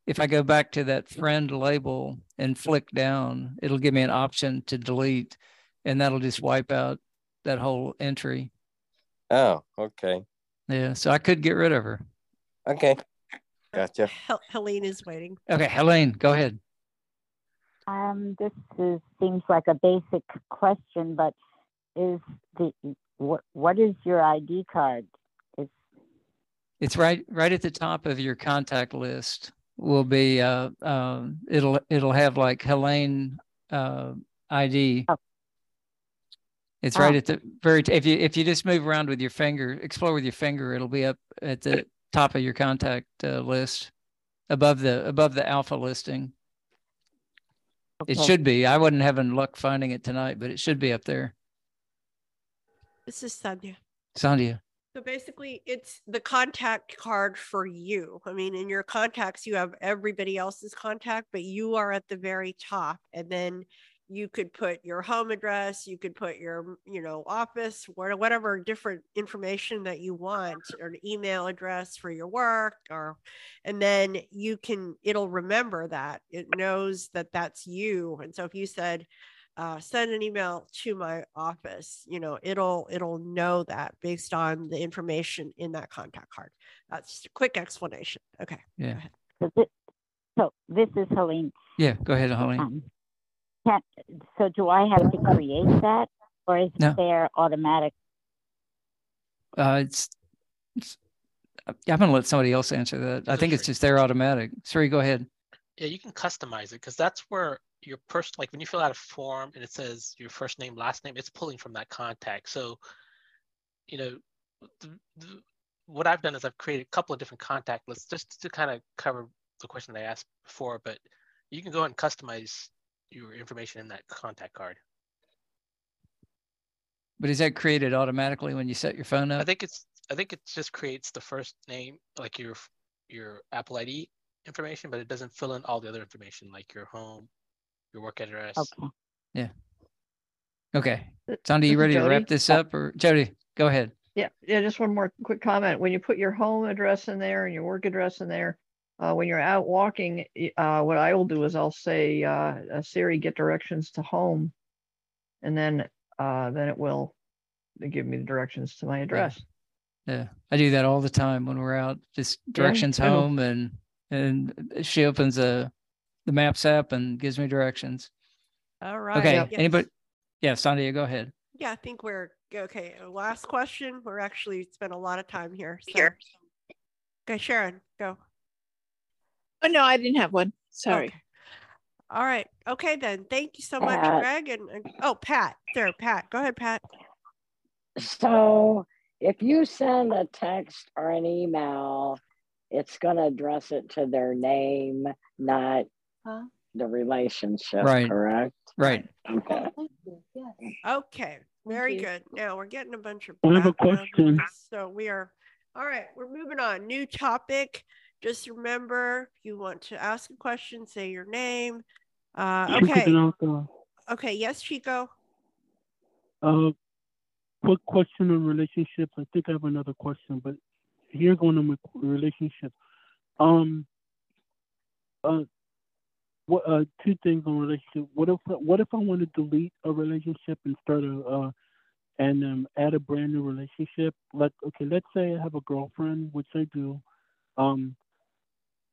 If I go back to that friend label and flick down, it'll give me an option to delete and that'll just wipe out that whole entry. Oh, okay. Yeah, so I could get rid of her. Okay. Gotcha. Hel- Helene is waiting. Okay, Helene, go ahead. Um, this is, seems like a basic question, but is the what what is your ID card? Is It's right right at the top of your contact list. Will be uh um it'll it'll have like Helene uh ID. It's right Oh. at the very t- if you if you just move around with your finger, explore with your finger, it'll be up at the top of your contact uh, list, above the above the alpha listing. It should be. I wasn't having luck finding it tonight, but it should be up there. This is Sandhya. Sandhya. So basically, it's the contact card for you. I mean, in your contacts, you have everybody else's contact, but you are at the very top. And then you could put your home address, you could put your, you know, office, whatever different information that you want, or an email address for your work, or, and then you can, it'll remember that. It knows that that's you. And so if you said, uh, send an email to my office you know it'll it'll know that based on the information in that contact card that's a quick explanation okay Yeah. so thi- So this is Helene. Yeah, go ahead, Helene. Um, can, so do I have to create that or is No. it there automatic? Uh, it's, it's I'm gonna let somebody else answer that. I think it's just there automatic. sorry go ahead. Yeah, you can customize it because that's where your person, like when you fill out a form and it says your first name, last name, it's pulling from that contact. So, you know, th- th- what I've done is I've created a couple of different contact lists just to kind of cover the question that I asked before, but you can go and customize your information in that contact card. But is that created automatically when you set your phone up? I think it's, I think it just creates the first name, like your, your Apple ID information, but it doesn't fill in all the other information like your home, your work address. Okay. Yeah. Okay. Sandhya, you is ready to wrap this up or Jody, go ahead. Yeah, yeah, just one more quick comment. When you put your home address in there and your work address in there, uh, when you're out walking, uh, what I will do is I'll say, uh, uh, Siri, get directions to home. And then, uh, then it will give me the directions to my address. Yeah. I do that all the time when we're out, just directions I know. home and, and she opens a, the maps app and gives me directions. All right. Okay. yes. Anybody? Yeah, Sandhya, go ahead. Yeah, I think we're okay. uh, Last question. We're actually spent a lot of time here. Here. Okay, Sharon, go. Oh, no, I didn't have one. Sorry. Okay. All right. Okay, then. Thank you so much, Pat. Greg. And, and oh, Pat. There, Pat. Go ahead, Pat. So if you send a text or an email, it's going to address it to their name, not Huh? the relationship, Right. correct? Right. Okay. Okay, very good. Now we're getting a bunch of. I have a question. So we are, all right, we're moving on. New topic. Just remember, if you want to ask a question, say your name. Uh, okay, okay, yes, Chico. Uh, quick question on relationships. I think I have another question, but here going on with relationships. Um, uh, what uh two things on relationship. What if what if I want to delete a relationship and start a uh and um add a brand new relationship? Like okay, let's say I have a girlfriend, which I do. Um,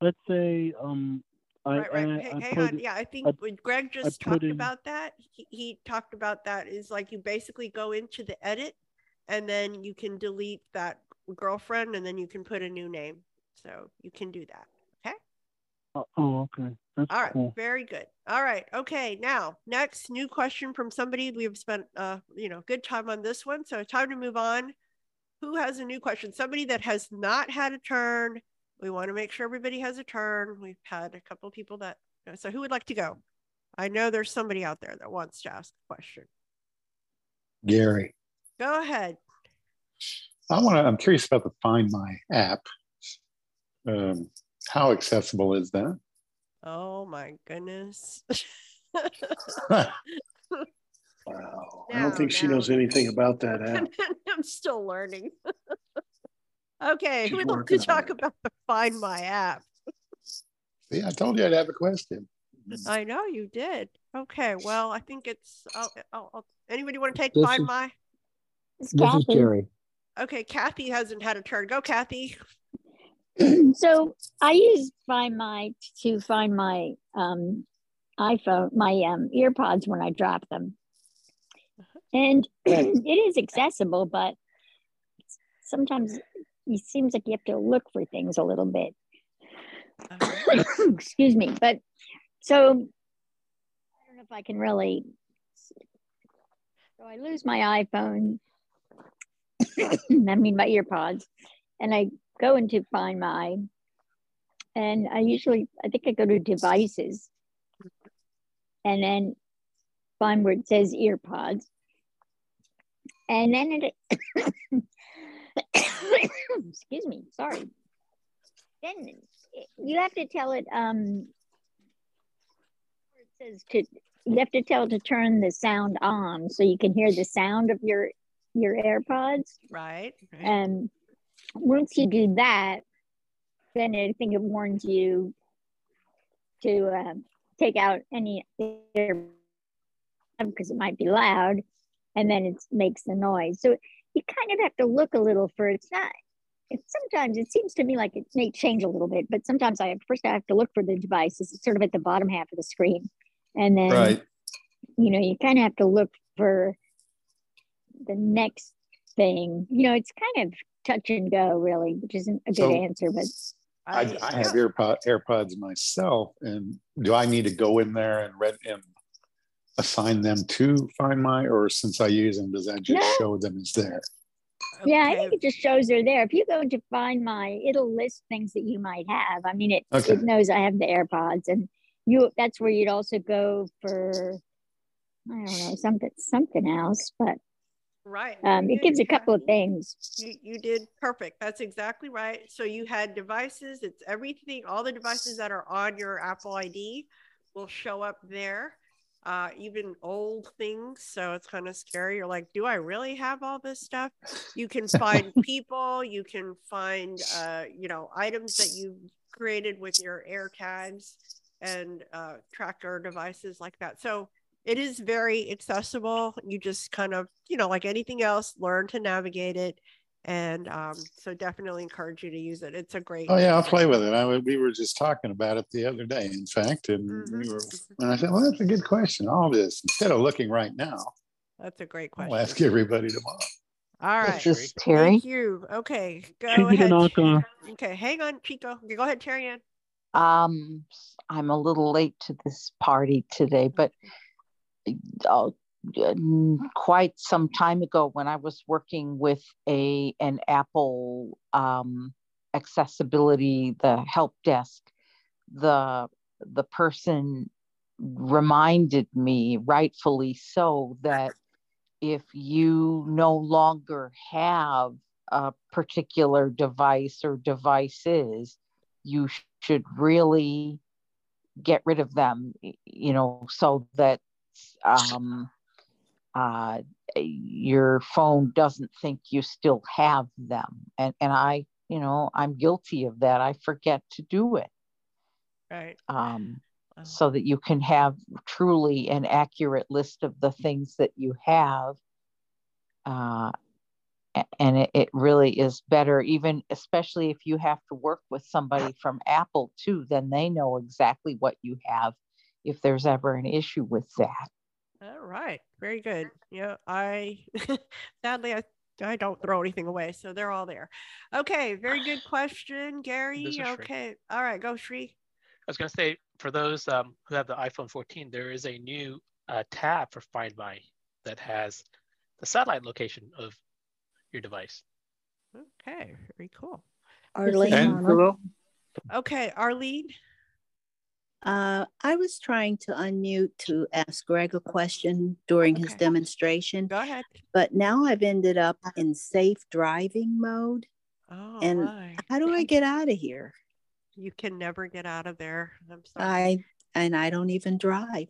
let's say um I Right, right. Hey, I hang on. Yeah, I think I- when Greg just talked in- about that, he, he talked about that is like you basically go into the edit and then you can delete that girlfriend and then you can put a new name. So you can do that. Okay. uh, oh okay, that's All right. cool. Very good. All right. Okay. Now, next new question from somebody. We've spent, uh, you know, good time on this one. So time to move on. Who has a new question? Somebody that has not had a turn. We want to make sure everybody has a turn. We've had a couple of people that, so who would like to go? I know there's somebody out there that wants to ask a question. Gary. Go ahead. I want to, I'm curious about the Find My app. Um, how accessible is that? Oh my goodness. Wow. I don't think she knows anything about that app. I'm still learning. okay. She's Who would like to working on talk about the Find My app? See, I told you I'd have a question. I know you did. Okay, well, I think it's. I'll, I'll, I'll, anybody want to take This Find is- My? This is Jerry. Okay, Kathy hasn't had a turn. Go, Kathy. so I use Find My to find my um, iPhone, my um, earpods when I drop them, and it is accessible, but sometimes it seems like you have to look for things a little bit. Excuse me, but so I don't know if I can really. So I lose my iPhone. I mean my earpods, and I go into Find My, and I usually I think I go to devices, and then find where it says earpods, and then it. excuse me, sorry. Then you have to tell it um. It says to you have to tell it to turn the sound on so you can hear the sound of your your AirPods. Right. right. And once you do that, then I think it warns you to uh, take out any because it might be loud, and then it makes the noise. So you kind of have to look a little for it's not it sometimes it seems to me like it may change a little bit, but sometimes I first I have to look for the device. It's sort of at the bottom half of the screen, and then Right. you know you kind of have to look for the next thing. You know, it's kind of touch and go, really, which isn't a good So- answer, but I, I have AirPod, AirPods myself, and do I need to go in there and read and assign them to Find My, or since I use them, does that just No. show them it's there? yeah, I think it just shows they're there. If you go to find my, it'll list things that you might have. I mean, it Okay. it knows I have the AirPods, and you that's where you'd also go for I don't know something something else, but Right. um, it gives a couple of things. You, you did perfect. That's exactly right. So you had devices. It's everything. All the devices that are on your Apple ID will show up there. Uh, even old things. So it's kind of scary. You're like, do I really have all this stuff? You can find people. You can find, uh, you know, items that you created with your air tags and uh, tracker devices like that. So it is very accessible. You just kind of, you know, like anything else, learn to navigate it. And um, so definitely encourage you to use it. It's a great. Oh yeah, I'll play with it. I, we were just talking about it the other day, in fact, and Mm-hmm. we were, and I said, well, that's a good question. All this instead of looking right now, That's a great question. I'll ask everybody tomorrow. All right. This is Terry. Thank you. Okay. Go ahead. Tanaka. Okay. Hang on, Chico. Go ahead, Terry Ann. Um, I'm a little late to this party today, but uh, quite some time ago when I was working with a an Apple um, accessibility, the help desk, the the person reminded me, rightfully so, that if you no longer have a particular device or devices, you sh- should really get rid of them, you know, so that um, uh, your phone doesn't think you still have them. And, and I, you know, I'm guilty of that. I forget to do it Right. um, so that you can have truly an accurate list of the things that you have. Uh, and it, it really is better, even especially if you have to work with somebody from Apple too, then they know exactly what you have if there's ever an issue with that. All right. Very good. Yeah. I sadly I I don't throw anything away, so they're all there. Okay. Very good question, Gary. This is Sri. Okay. All right. Go, Sri. I was going to say for those um, who have the iPhone 14, there is a new uh, tab for Find My that has the satellite location of your device. Okay. Very cool. Arlene. And Okay, Arlene. Uh, I was trying to unmute to ask Greg a question during his demonstration, Go ahead. but now I've ended up in safe driving mode. Oh, and my. how do I get out of here? You can never get out of there. I'm sorry. I and I don't even drive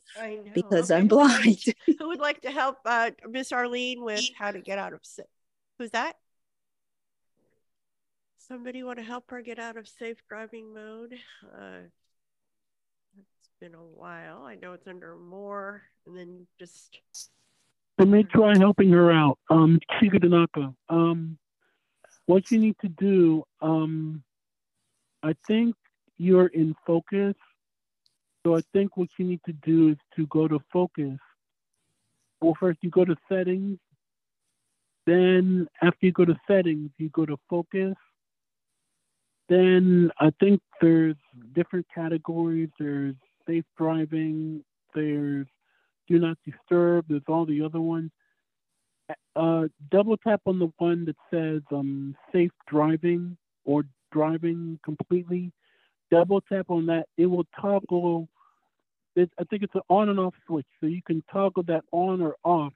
because Okay, I'm who would like- blind. Who would like to help uh, Miss Arlene with how to get out of safe? Who's that? Somebody want to help her get out of safe driving mode? Uh, been a while. I know it's under more, and then just Let me try helping her out. Um, Tanaka. Um, what you need to do, um, I think you're in focus. So I think what you need to do is to go to focus. Well, first you go to settings. Then after you go to settings, you go to focus. Then I think there's different categories. There's safe driving. There's do not disturb. There's all the other ones. Uh, double tap on the one that says um, safe driving or driving completely. Double tap on that. It will toggle. It, I think it's an on and off switch, so you can toggle that on or off.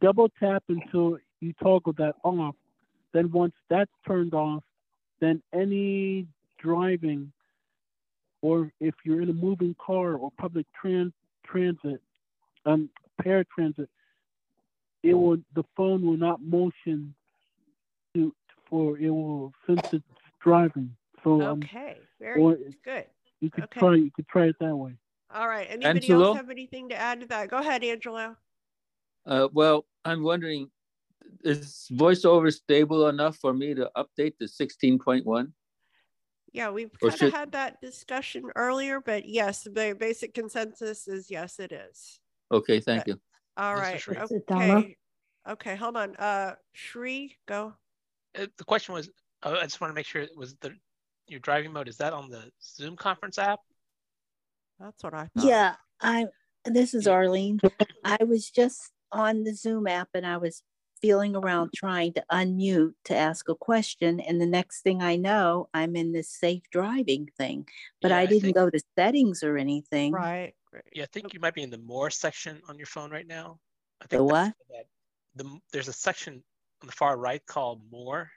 Double tap until you toggle that off. Then once that's turned off, then any driving or if you're in a moving car or public tran- transit, um, paratransit, it will the phone will not motion to for it will sense it's driving. So um, okay. Very or good. you could Okay. try you could try it that way. All right. Anybody Angelo? else have anything to add to that? Go ahead, Angelo. Uh, well, I'm wondering, is voiceover stable enough for me to update to 16.1? Yeah, we've kind of should- had that discussion earlier, but yes, the basic consensus is yes, it is. Okay, thank you. All Mr. right. Sri. Is it Donna? Okay. Okay, hold on. Uh, Sri, go. Uh, The question was, oh, I just want to make sure it was the, your driving mode, is that on the Zoom conference app? That's what I Yeah, I, this is Arlene. I was just on the Zoom app and I was feeling around trying to unmute to ask a question. And the next thing I know, I'm in this safe driving thing, but Yeah, I I didn't think- go to settings or anything. Right. Yeah, I think you might be in the more section on your phone right now. I The what? that- The, there's a section on the far right called more.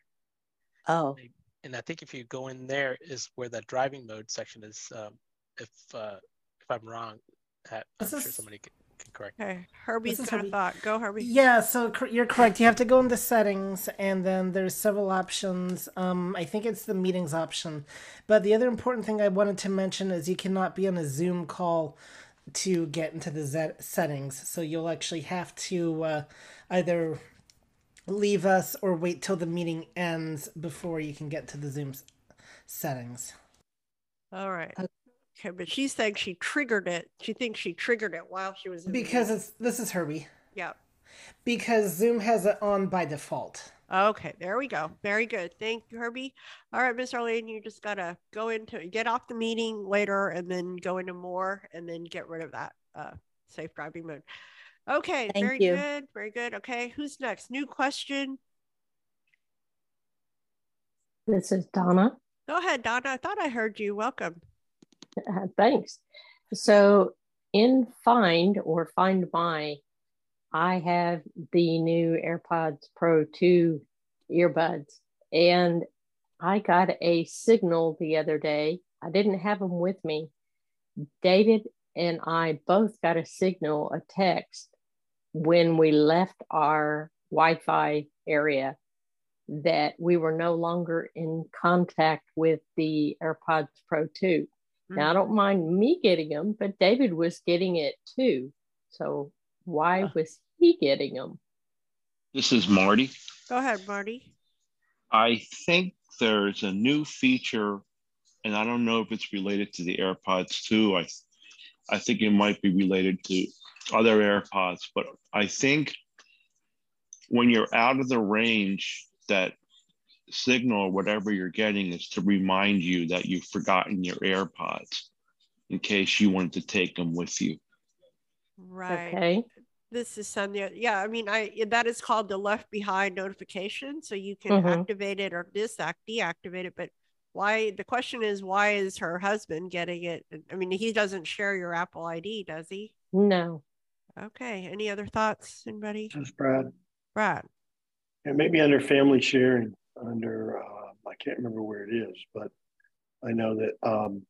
Oh, And I think if you go in there is where that driving mode section is. Um, if uh, if I'm wrong, that, I'm This sure is- somebody can, can correct. Okay, Herbie's is got a Herbie. thought. Go, Herbie. Yeah, so cor- you're correct. You have to go into settings, and then there's several options. Um, I think it's the meetings option. But the other important thing I wanted to mention is you cannot be on a Zoom call to get into the ze- settings. So you'll actually have to uh, either leave us or wait till the meeting ends before you can get to the Zoom s- settings. All right. Okay, but she's saying she triggered it. She thinks she triggered it while she was in Because meeting. it's this is Herbie. Yeah. Because Zoom has it on by default. Okay, there we go. Very good. Thank you, Herbie. All right, Miss Arlene, you just gotta go into get off the meeting later and then go into more and then get rid of that uh safe driving mode. Okay, Thank very you. good. Very good. Okay, who's next? New question. This is Donna. Go ahead, Donna. I thought I heard you. Welcome. Thanks. So in Find or Find My, I have the new AirPods Pro 2 earbuds, and I got a signal the other day. I didn't have them with me. David and I both got a signal, a text, when we left our Wi Fi area that we were no longer in contact with the AirPods Pro 2. Now, I don't mind me getting them, but David was getting it too. So, why was he getting them? This is Marty. Go ahead, Marty. I think there's a new feature, and I don't know if it's related to the AirPods too. I, I think it might be related to other AirPods, but I think when you're out of the range, that signal or whatever you're getting is to remind you that you've forgotten your AirPods in case you wanted to take them with you. Right. Okay. This is Sonia. Yeah, I mean, I that is called the left behind notification. So you can Mhm. activate it or disact deactivate it. But why the question is why is her husband getting it? I mean, he doesn't share your Apple ID, does he? No. Okay. Any other thoughts? Anybody? This is Brad. Brad. And maybe under family sharing, under uh, I can't remember where it is, but I know that um,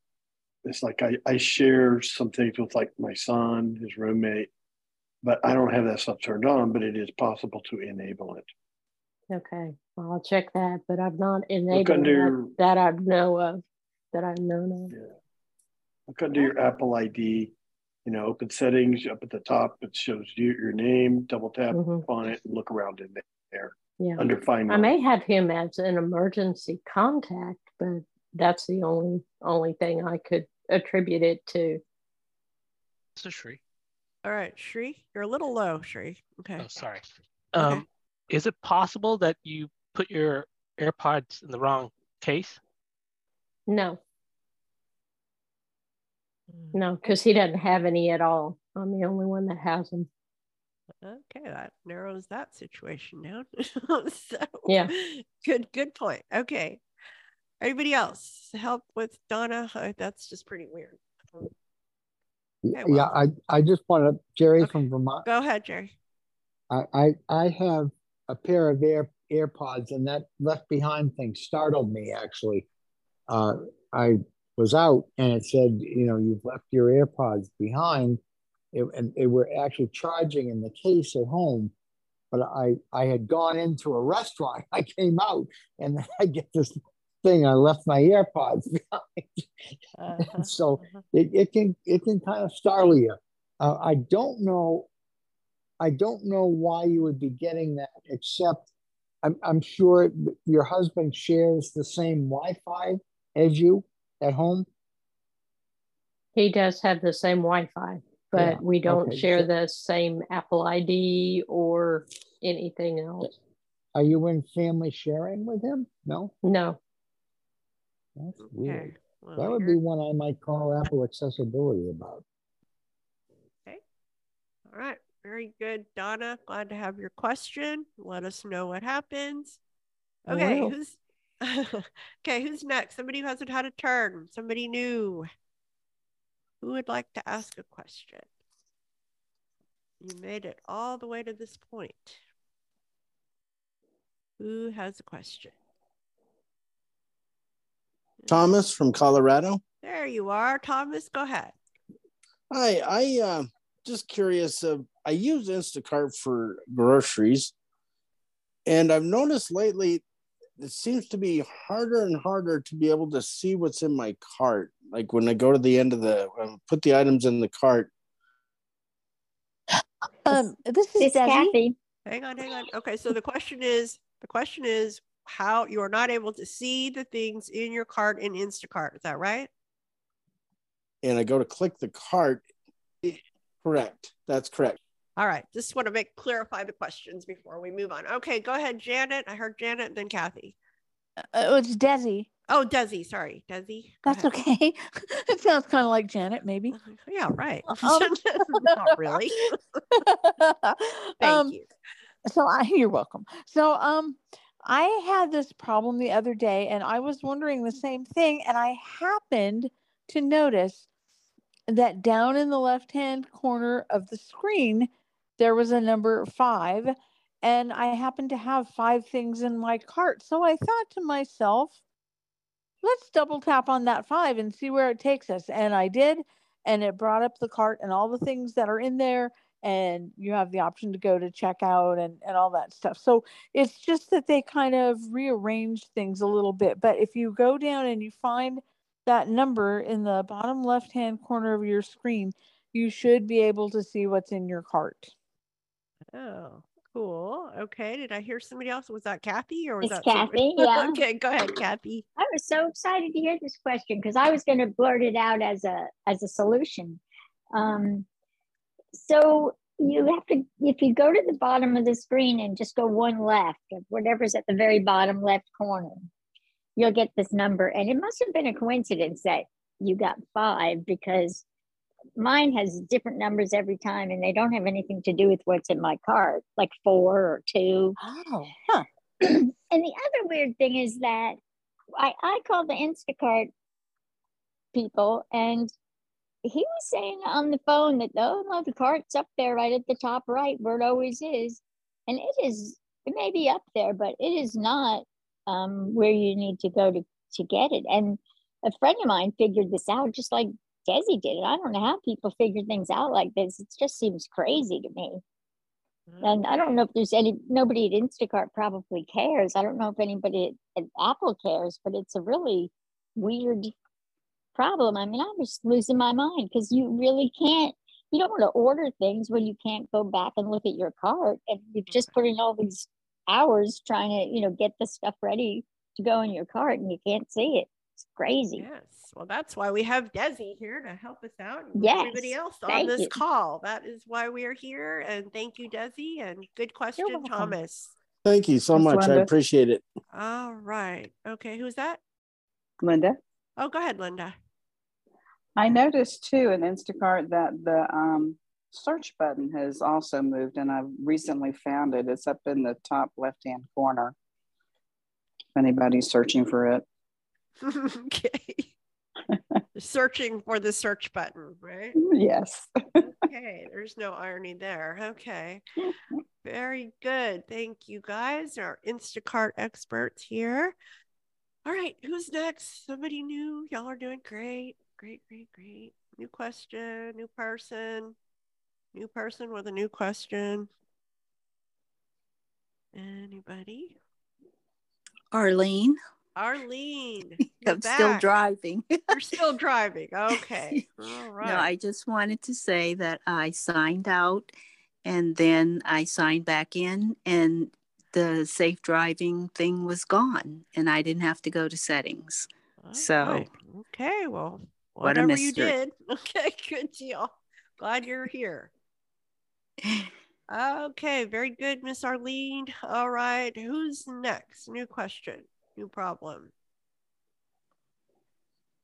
it's like I, I share some things with like my son, his roommate, but I don't have that stuff turned on, but it is possible to enable it. Okay. Well, I'll check that, but I've not enabled under- that, that I know of, that I've known of. Look under your Apple ID, you know, open settings up at the top. It shows you your name. Double tap Mhm. on it and look around in there. Yeah. Under Find I may have him as an emergency contact, but that's the only only thing I could attribute it to. This is Sri. All right, Sri, you're a little low, Sri. Okay. Oh, sorry. Um, is it possible that you put your AirPods in the wrong case? No, Mm. no, because he doesn't have any at all. I'm the only one that has them. Okay, that narrows that situation down. so Yeah. good, good point. Okay. Anybody else help with Donna? That's just pretty weird. Okay, Yeah, I, I just want to, Jerry from Vermont. Go ahead, Jerry. I, I, I have a pair of Air AirPods, and that left behind thing startled me. Actually, uh, I was out, and it said, you know, you've left your AirPods behind, it, and they were actually charging in the case at home. But I, I had gone into a restaurant. I came out, and I get this thing. I left my AirPods behind. And so it, it can it can kind of startle you. Uh, I don't know I don't know why you would be getting that, except I'm, I'm sure your husband shares the same Wi-Fi as you at home. He does have the same Wi-Fi, but Yeah, we don't okay, share so- the same Apple ID or anything else. Are you in family sharing with him? No, No. that's weird. well, That would be one I might call Apple accessibility about. Okay. All right. Very good, Donna. Glad to have your question. Let us know what happens. Okay, will. who's okay? Who's next? Somebody who hasn't had a turn. Somebody new. Who would like to ask a question? You made it all the way to this point. Who has a question? Thomas from Colorado. There you are, Thomas. Go ahead. Hi, I uh, just curious. Uh, I use Instacart for groceries, and I've noticed lately it seems to be harder and harder to be able to see what's in my cart. Like when I go to the end of the um, put the items in the cart. Um, this is It's Desi. Kathy. Hang on, hang on. Okay, so the question is the question is how you are not able to see the things in your cart in Instacart. Is that right? and I go to click the cart. Correct. That's correct. All right. Just want to make clarify the questions before we move on. Okay, go ahead, Janet. I heard Janet, then Kathy. Uh, it's Desi. Oh, Desi. Sorry, Desi. That's okay. it sounds kind of like Janet, maybe. Yeah, right. Um, Not really. Thank Um, you. So I, you're welcome. So um, I had this problem the other day, and I was wondering the same thing, and I happened to notice that down in the left-hand corner of the screen there was a number five, and I happened to have five things in my cart. So I thought to myself, let's double tap on that five and see where it takes us. And I did, and it brought up the cart and all the things that are in there. And you have the option to go to checkout and, and all that stuff. So it's just that they kind of rearranged things a little bit. But if you go down and you find that number in the bottom left hand corner of your screen, you should be able to see what's in your cart. Oh, cool. Okay. Did I hear somebody else? Was that Kathy or was It's that Kathy, yeah. okay, go ahead, Kathy. I was so excited to hear this question because I was going to blurt it out as a as a solution. Um, so you have to if you go to the bottom of the screen and just go one left of whatever's at the very bottom left corner, you'll get this number. And it must have been a coincidence that you got five because mine has different numbers every time and they don't have anything to do with what's in my card, like four or two. Oh, huh. and the other weird thing is that I, I called the Instacart people and he was saying on the phone that oh no the cart's up there right at the top right where it always is and it is it may be up there but it is not um, where you need to go to to get it and a friend of mine figured this out just like Desi did it I don't know how people figure things out like this it just seems crazy to me and I don't know if there's any nobody at Instacart probably cares. I don't know if anybody at, at Apple cares, but it's a really weird problem. I mean, I was losing my mind because you really can't. You don't want to order things when you can't go back and look at your cart, and you've just mm-hmm. put in all these hours trying to, you know, get the stuff ready to go in your cart, and you can't see it. It's crazy. Yes. Well, that's why we have Desi here to help us out and Yes, everybody else on thank this you. call. That is why we are here. And thank you, Desi. And good question, welcome. Thomas. Thank you so Miss much. I appreciate it. All right. Okay. Who's that? Linda, Oh, go ahead, Linda. I noticed too in Instacart that the um, search button has also moved, and I've recently found it. It's up in the top left hand corner. If anybody's searching for it. okay. Searching for the search button, right? Yes. okay, there's no irony there. Okay. Very good. Thank you guys, our Instacart experts here. All right, who's next? Somebody new? Y'all are doing great. Great, great, great. New question, new person, new person with a new question. Anybody? Arlene, Arlene, I'm still driving. You're still driving. Okay. All right. No, I just wanted to say that I signed out And then I signed back in and the safe driving thing was gone and I didn't have to go to settings. So Right. Okay, well, What a whatever you did. Okay, good deal. Glad you're here. Okay, very good, Miss Arlene. All right, who's next? New question, new problem.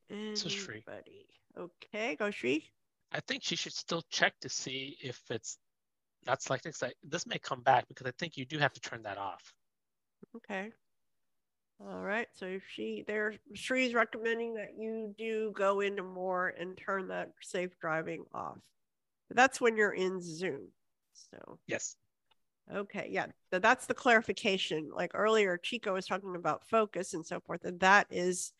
So Sri. Okay, go Sri. I think she should still check to see if it's not selected. This may come back because I think you do have to turn that off. Okay. All right, so if she there Sri's recommending that you do go into more and turn that safe driving off. But that's when you're in Zoom. So Yes. Okay, yeah, th- that's the clarification. Like earlier, Chico was talking about focus and so forth, and that is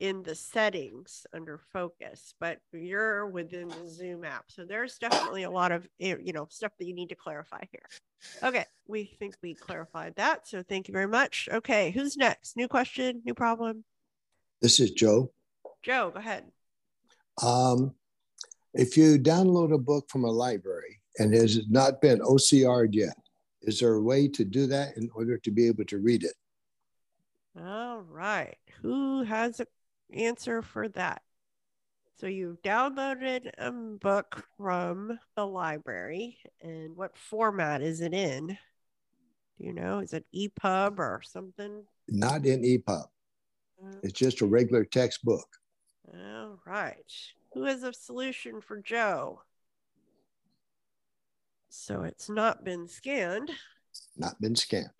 in the settings under focus, but you're within the Zoom app. So there's definitely a lot of, you know, stuff that you need to clarify here. Okay, we think we clarified that. So thank you very much. Okay, who's next? New question, new problem? This is Joe. Joe, go ahead. Um, if you download a book from a library and has not been OCR'd yet, is there a way to do that in order to be able to read it? All right. Who has an answer for that? So you've downloaded a book from the library, and what format is it in? Do you know? Is it EPUB or something? Not in EPUB. Uh, It's just a regular textbook. All right. Who has a solution for Joe? So it's not been scanned Not been scanned.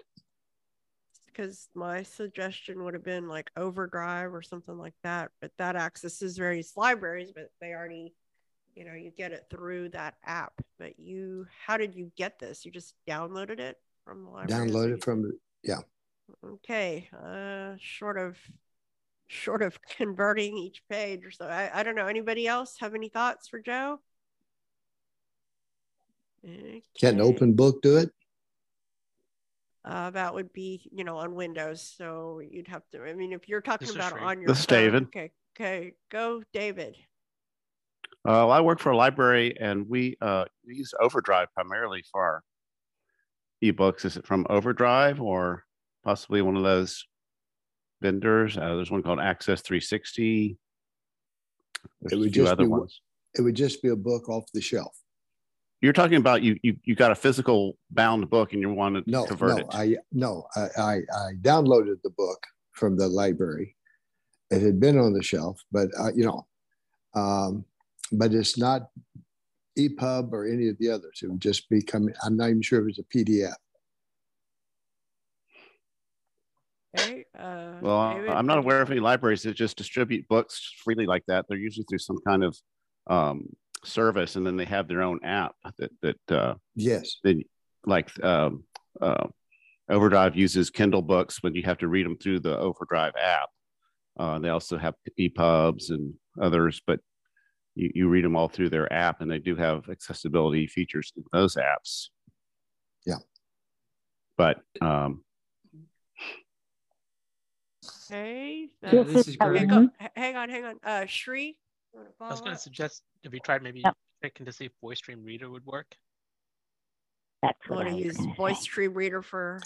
because my suggestion would have been like Overdrive or something like that. But that accesses various libraries, but they already, you know, you get it through that app. But you, how did you get this? You just downloaded it from the library? Is Download what it from, yeah. Okay. Uh, short of, short of converting each page or so. I, I don't know. Anybody else have any thoughts for Joe? Can an open book do it? Uh, that would be, you know, on Windows. So you'd have to, I mean, if you're talking This about Sri. on your This is David. Okay, okay, go David. Uh, well, I work for a library and we uh, we use Overdrive primarily for our ebooks. Is it from Overdrive or possibly one of those vendors? Uh, there's one called Axis 360. There's It would just other be, one- ones. it would just be a book off the shelf. You're talking about you you you got a physical bound book and you want to No, convert no, it. I, no, I, I, I downloaded the book from the library. It had been on the shelf, but, uh, you know, um, but it's not EPUB or any of the others. It would just be coming, I'm not even sure if it's a PDF. Okay. Uh, Well, David, I'm not aware of any libraries that just distribute books freely like that. They're usually through some kind of um, service, and then they have their own app that that uh, Yes. then like um, uh, Overdrive uses Kindle books when you have to read them through the Overdrive app. Uh, they also have EPUBs and others, but you, you read them all through their app, and they do have accessibility features in those apps. Yeah. But um, Okay. Yeah, uh, this is okay, Greg. go- h- hang on, hang on. Uh, Sri, you wanna I was going to suggest if you tried maybe checking to see if Voice Dream Reader would work. That's You want to use Voice Dream Reader for?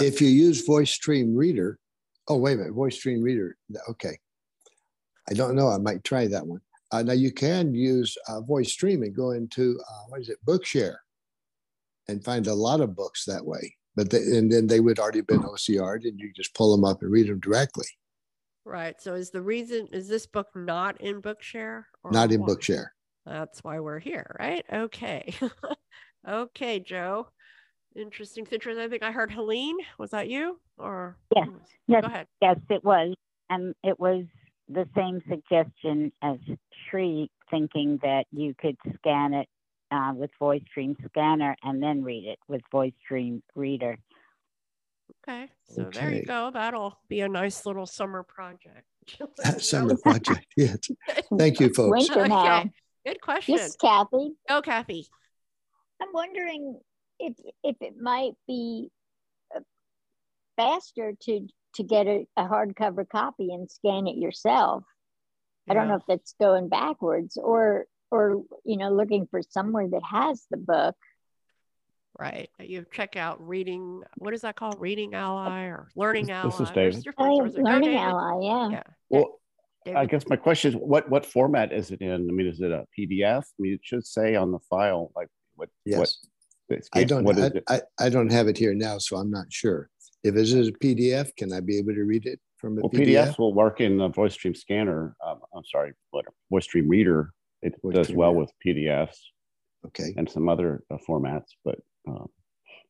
If you use Voice Dream Reader, oh, wait a minute, Voice Dream Reader, okay. I don't know, I might try that one. Uh, now you can use uh, Voice Dream and go into, uh, what is it, Bookshare and find a lot of books that way. But the, and then they would already been OCR'd and you just pull them up and read them directly, Right. So is the reason is this book not in Bookshare? Or not in why? Bookshare. That's why we're here, right? Okay. okay, Joe. Interesting situation. I think I heard Helene. Was that you? Or Yes, yes, Go ahead. yes, it was. And it was the same suggestion as Sri, thinking that you could scan it uh, with Voice Dream Scanner and then read it with Voice Dream Reader. Okay. So there you go. That'll be a nice little summer project. Summer project, yes. Thank you, folks. Winter now. Okay. Good question. Yes, Kathy. Oh, Kathy. I'm wondering if if it might be uh, faster to to get a, a hardcover copy and scan it yourself. I don't know if that's going backwards or or you know looking for somewhere that has the book Right. You check out reading. What is that called? Reading Ally or Learning Ally? This is There's David. different Oh, Learning David. Ally, yeah. Yeah. Well, I guess my question is, what what format is it in? I mean, is it a PDF? I mean, it should say on the file like what what. Yes. it's- I don't, What is I, it? I, I don't have it here now, so I'm not sure. If it is a PDF, can I be able to read it from a Well, PDF? PDFs will work in the voice dream scanner. Um, I'm sorry, what voice dream reader. It does well Reader. with PDFs. Okay. And some other uh, formats, but um,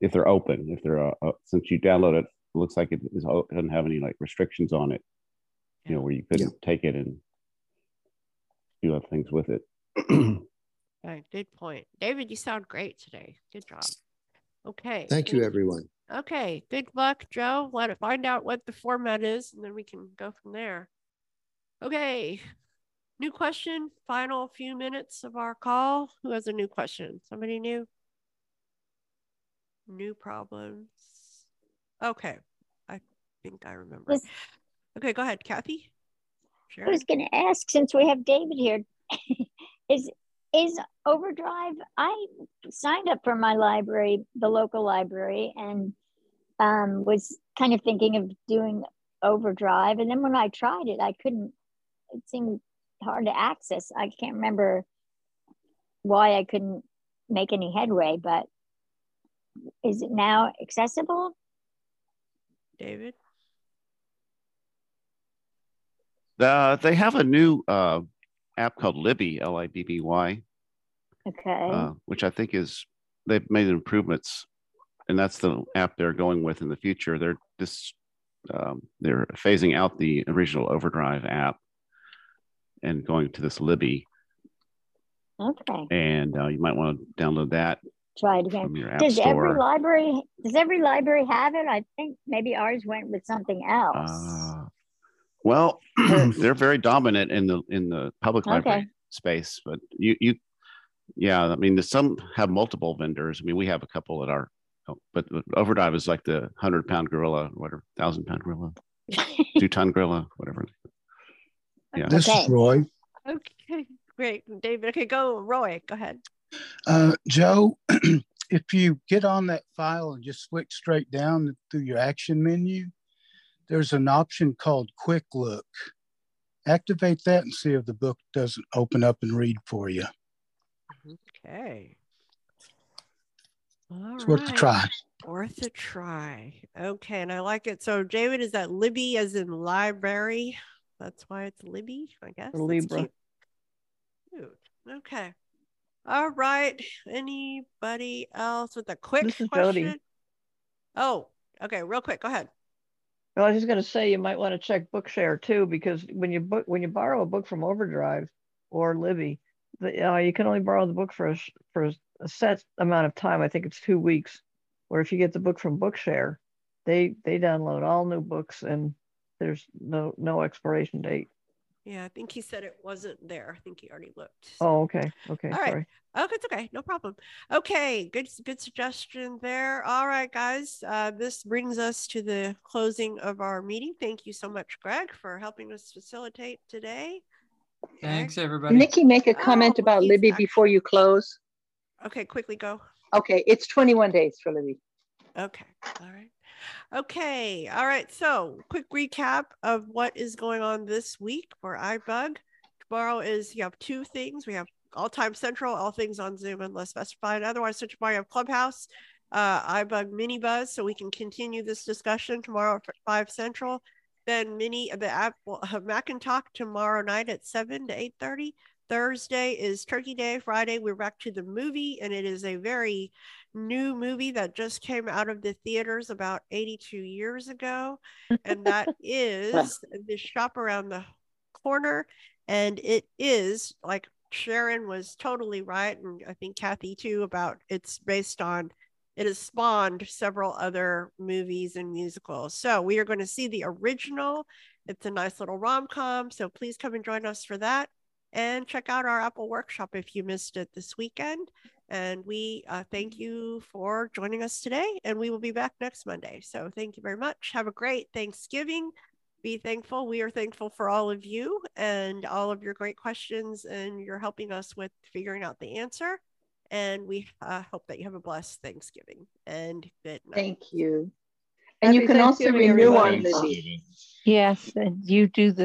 if they're open, if they're uh, uh, since you download it, it looks like it is, it doesn't have any like restrictions on it. You know, where you couldn't take it and do other things with it. Okay, good point. David, you sound great today. Good job. Okay. Thank you, everyone. Okay. Good luck, Joe. Let it find out what the format is, and then we can go from there. Okay. New question. Final few minutes of our call. Who has a new question? Somebody new? New problems. Okay. I think I remember. Yes. Okay, go ahead, Kathy. I was going to ask since we have David here, is is Overdrive? I signed up for my library, the local library, and um, was kind of thinking of doing Overdrive. And then when I tried it, I couldn't. It seemed hard to access. I can't remember why I couldn't make any headway, but is it now accessible? David. Uh, they have a new uh, app called Libby, L I B B Y, Okay. uh, which I think is they've made improvements, and that's the app they're going with in the future. They're just um, they're phasing out the original Overdrive app and going to this Libby, okay. and uh, you might want to download that Try it again. from your app Does every library does every library have it? I think maybe ours went with something else. Uh, well, they're very dominant in the in the public library Okay. space, but you you yeah, I mean, there's some have multiple vendors. I mean, we have a couple at our, but Overdrive is like the hundred pound gorilla, whatever, thousand pound gorilla, two ton gorilla, whatever. Yeah. This is Roy. Okay, great, David. Okay, go, Roy. Go ahead. Uh, Joe, if you get on that file and just flick straight down through your action menu, there's an option called Quick Look. Activate that and see if the book doesn't open up and read for you. Okay. All It's worth a try. Worth a try. Okay, and I like it. So, David, is that Libby as in library? That's why it's Libby, I guess. That's Libra. cute. Cute. Okay. All right. Anybody else with a quick This is question? Jody. Oh, okay. Real quick. Go ahead. Well, I was just going to say you might want to check Bookshare too, because when you book when you borrow a book from Overdrive or Libby, the, uh, you can only borrow the book for a, for a set amount of time. I think it's two weeks. Or if you get the book from Bookshare, they they download all new books and there's no no expiration date. Yeah, I think he said it wasn't there. I think he already looked. Oh, okay, okay, All right. sorry. Oh, it's okay. No problem. Okay. Good, good suggestion there. All right, guys. Uh, this brings us to the closing of our meeting. Thank you so much, Greg, for helping us facilitate today. Thanks, everybody. Nikki, make a comment about Libby before you close. Okay, quickly go. Okay, it's 21 days for Libby. Okay. All right. Okay. All right. So, quick recap of what is going on this week for iBUG. Tomorrow is you have two things. We have all time central, all things on Zoom unless specified. Otherwise, so tomorrow you have Clubhouse, uh, iBUG mini buzz, so we can continue this discussion tomorrow at five central. Then mini the app will have Mac and Talk tomorrow night at seven to eight thirty. Thursday is Turkey Day. Friday, we're back to the movie, and it is a very new movie that just came out of the theaters about 82 years ago. And that is The Shop Around the Corner. And it is like Sharon was totally right. And I think Kathy too, about it's based on, it has spawned several other movies and musicals. So we are going to see the original. It's a nice little rom com. So please come and join us for that and check out our Apple Workshop if you missed it this weekend. And we uh, thank you for joining us today, and we will be back next Monday. So thank you very much. Have a great Thanksgiving. Be thankful. We are thankful for all of you and all of your great questions, and you're helping us with figuring out the answer. And we uh, hope that you have a blessed Thanksgiving and good night. Thank you. And you can also renew on Libby. Yes, and you do the